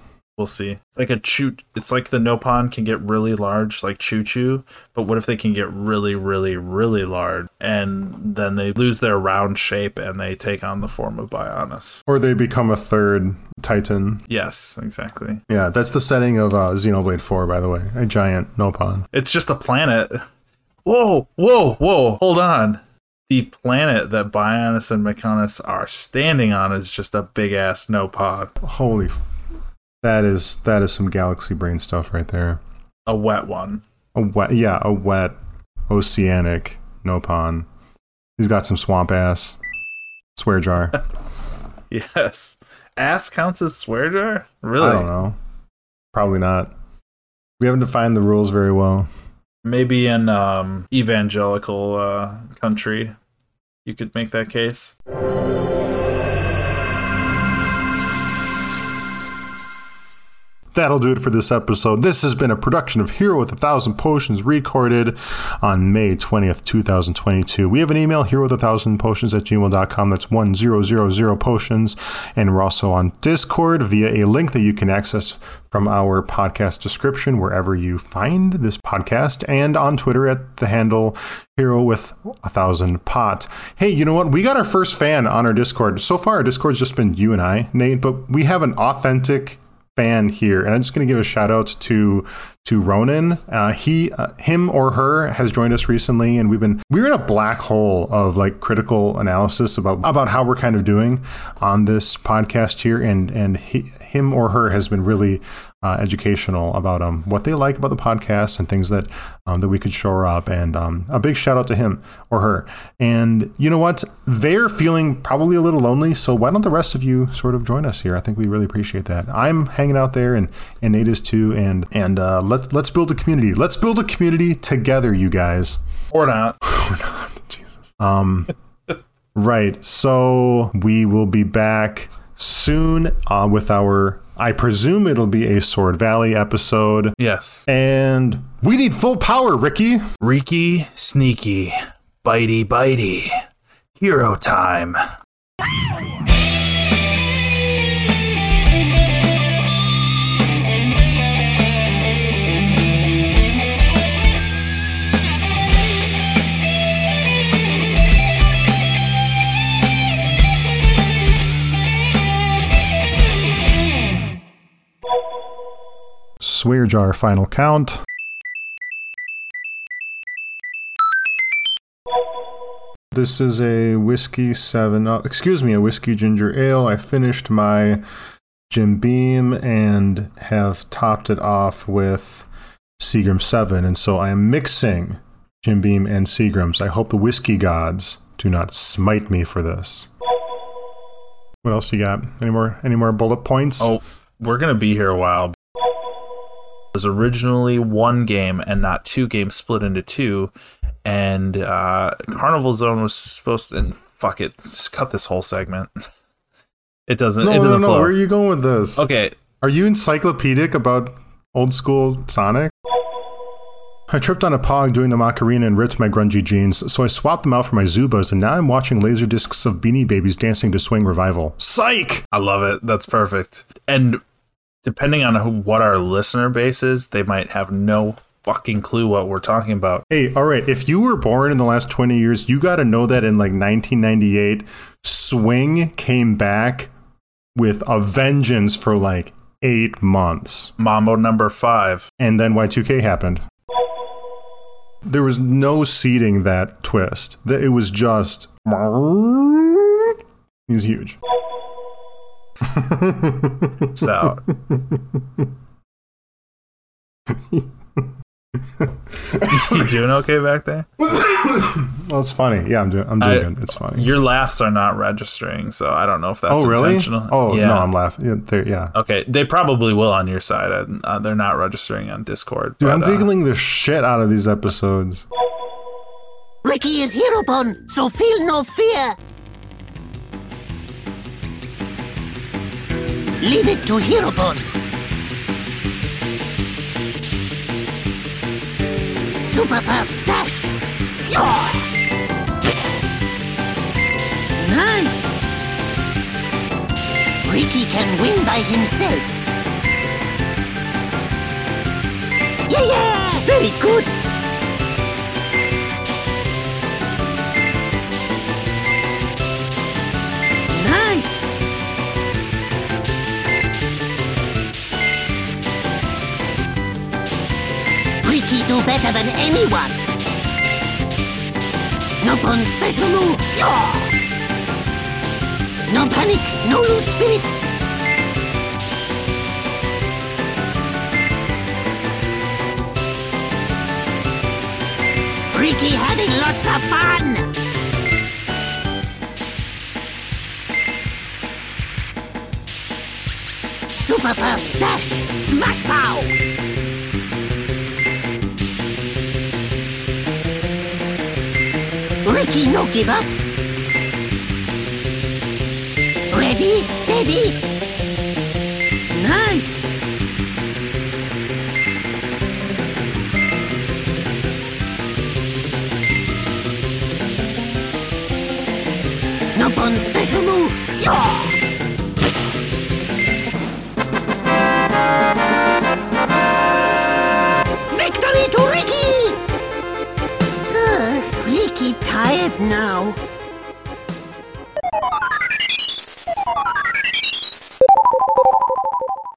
we'll see. It's like a choo. It's like the Nopon can get really large, like Choo Choo. But what if they can get really, really, really large, and then they lose their round shape and they take on the form of Bionis? or they become a third Titan. Yes, exactly. Yeah, that's the setting of uh, Xenoblade 4, by the way. A giant Nopon. It's just a planet. Whoa, whoa, whoa! Hold on. The planet that Bionis and Mechonis are standing on is just a big ass Nopon, Holy, f- that is that is some galaxy brain stuff right there. a wet one. A wet, yeah, a wet oceanic Nopon. He's got some swamp ass. Swear jar. Yes. Ass counts as swear jar? Really? I don't know. Probably not. We haven't defined the rules very well. Maybe in um, evangelical uh, country, you could make that case. That'll do it for this episode. This has been a production of Hero with a Thousand Potions recorded on May 20th, 2022. We have an email, hero with a thousand potions at gmail.com. That's 1000 potions. And we're also on Discord via a link that you can access from our podcast description wherever you find this podcast and on Twitter at the handle hero with a thousand pot. Hey, you know what? We got our first fan on our Discord. So far, our Discord's just been you and I, Nate, but we have an authentic fan here, and I'm just going to give a shout out to to Ronan. Uh, he, uh, him, or her has joined us recently, and we've been we're in a black hole of like critical analysis about about how we're kind of doing on this podcast here, and and he, him or her has been really uh, educational about um what they like about the podcast and things that um, that we could shore up. And um, a big shout out to him or her. And you know what? They're feeling probably a little lonely, so why don't the rest of you sort of join us here? I think we really appreciate that. I'm hanging out there, and and Nate is too. And and uh, let let's build a community. Let's build a community together, you guys. Or not. or not. Jesus. Um. right. So we will be back soon uh, with our. I presume it'll be a Sword Valley episode. Yes. And we need full power, Riki. Reeky, sneaky, bitey, bitey. Hero time. Swear jar final count. This is a whiskey seven. Uh, excuse me, a whiskey ginger ale. I finished my Jim Beam and have topped it off with Seagram seven, and so I am mixing Jim Beam and Seagrams. I hope the whiskey gods do not smite me for this. What else you got? Any more? Any more bullet points? Oh, we're gonna be here a while. Was originally one game and not two games split into two, and uh, Carnival Zone was supposed to. And fuck it, just cut this whole segment. It doesn't. No, it no, doesn't no. flow. Where are you going with this? Okay, Are you encyclopedic about old school Sonic? I tripped on a pog doing the Macarena and ripped my grungy jeans, so I swapped them out for my Zubaz, and now I'm watching laser discs of Beanie Babies dancing to Swing Revival. Psych! I love it. That's perfect. And depending on who, what our listener base is, they might have no fucking clue what we're talking about. Hey, all right, if you were born in the last 20 years, you got to know that in like 1998, Swing came back with a vengeance for like eight months. Mambo number five. And then Y2K happened. There was no seeding that twist. That It was just. He's huge. So. you doing okay back there? Well, it's funny. Yeah, I'm doing. I'm doing I- good. It's funny. Your laughs are not registering, so I don't know if that's oh, really? intentional. Oh yeah. no, I'm laughing. Yeah, yeah. Okay, they probably will on your side. and, Uh, they're not registering on Discord. Dude, but, I'm uh, giggling the shit out of these episodes. Riki is Heropon, so feel no fear. Leave it to Heropon. Super fast dash. Nice. Riki can win by himself. Yeah, yeah. Very good. Riki do better than anyone. Nopon special move. Yeah. No panic, no lose spirit. Riki having lots of fun. Super fast dash, smash pow. Riki, no give up. Ready, steady. Nice. Nopon special move. Yeah. Victory to Riki! Uh, Riki tired now.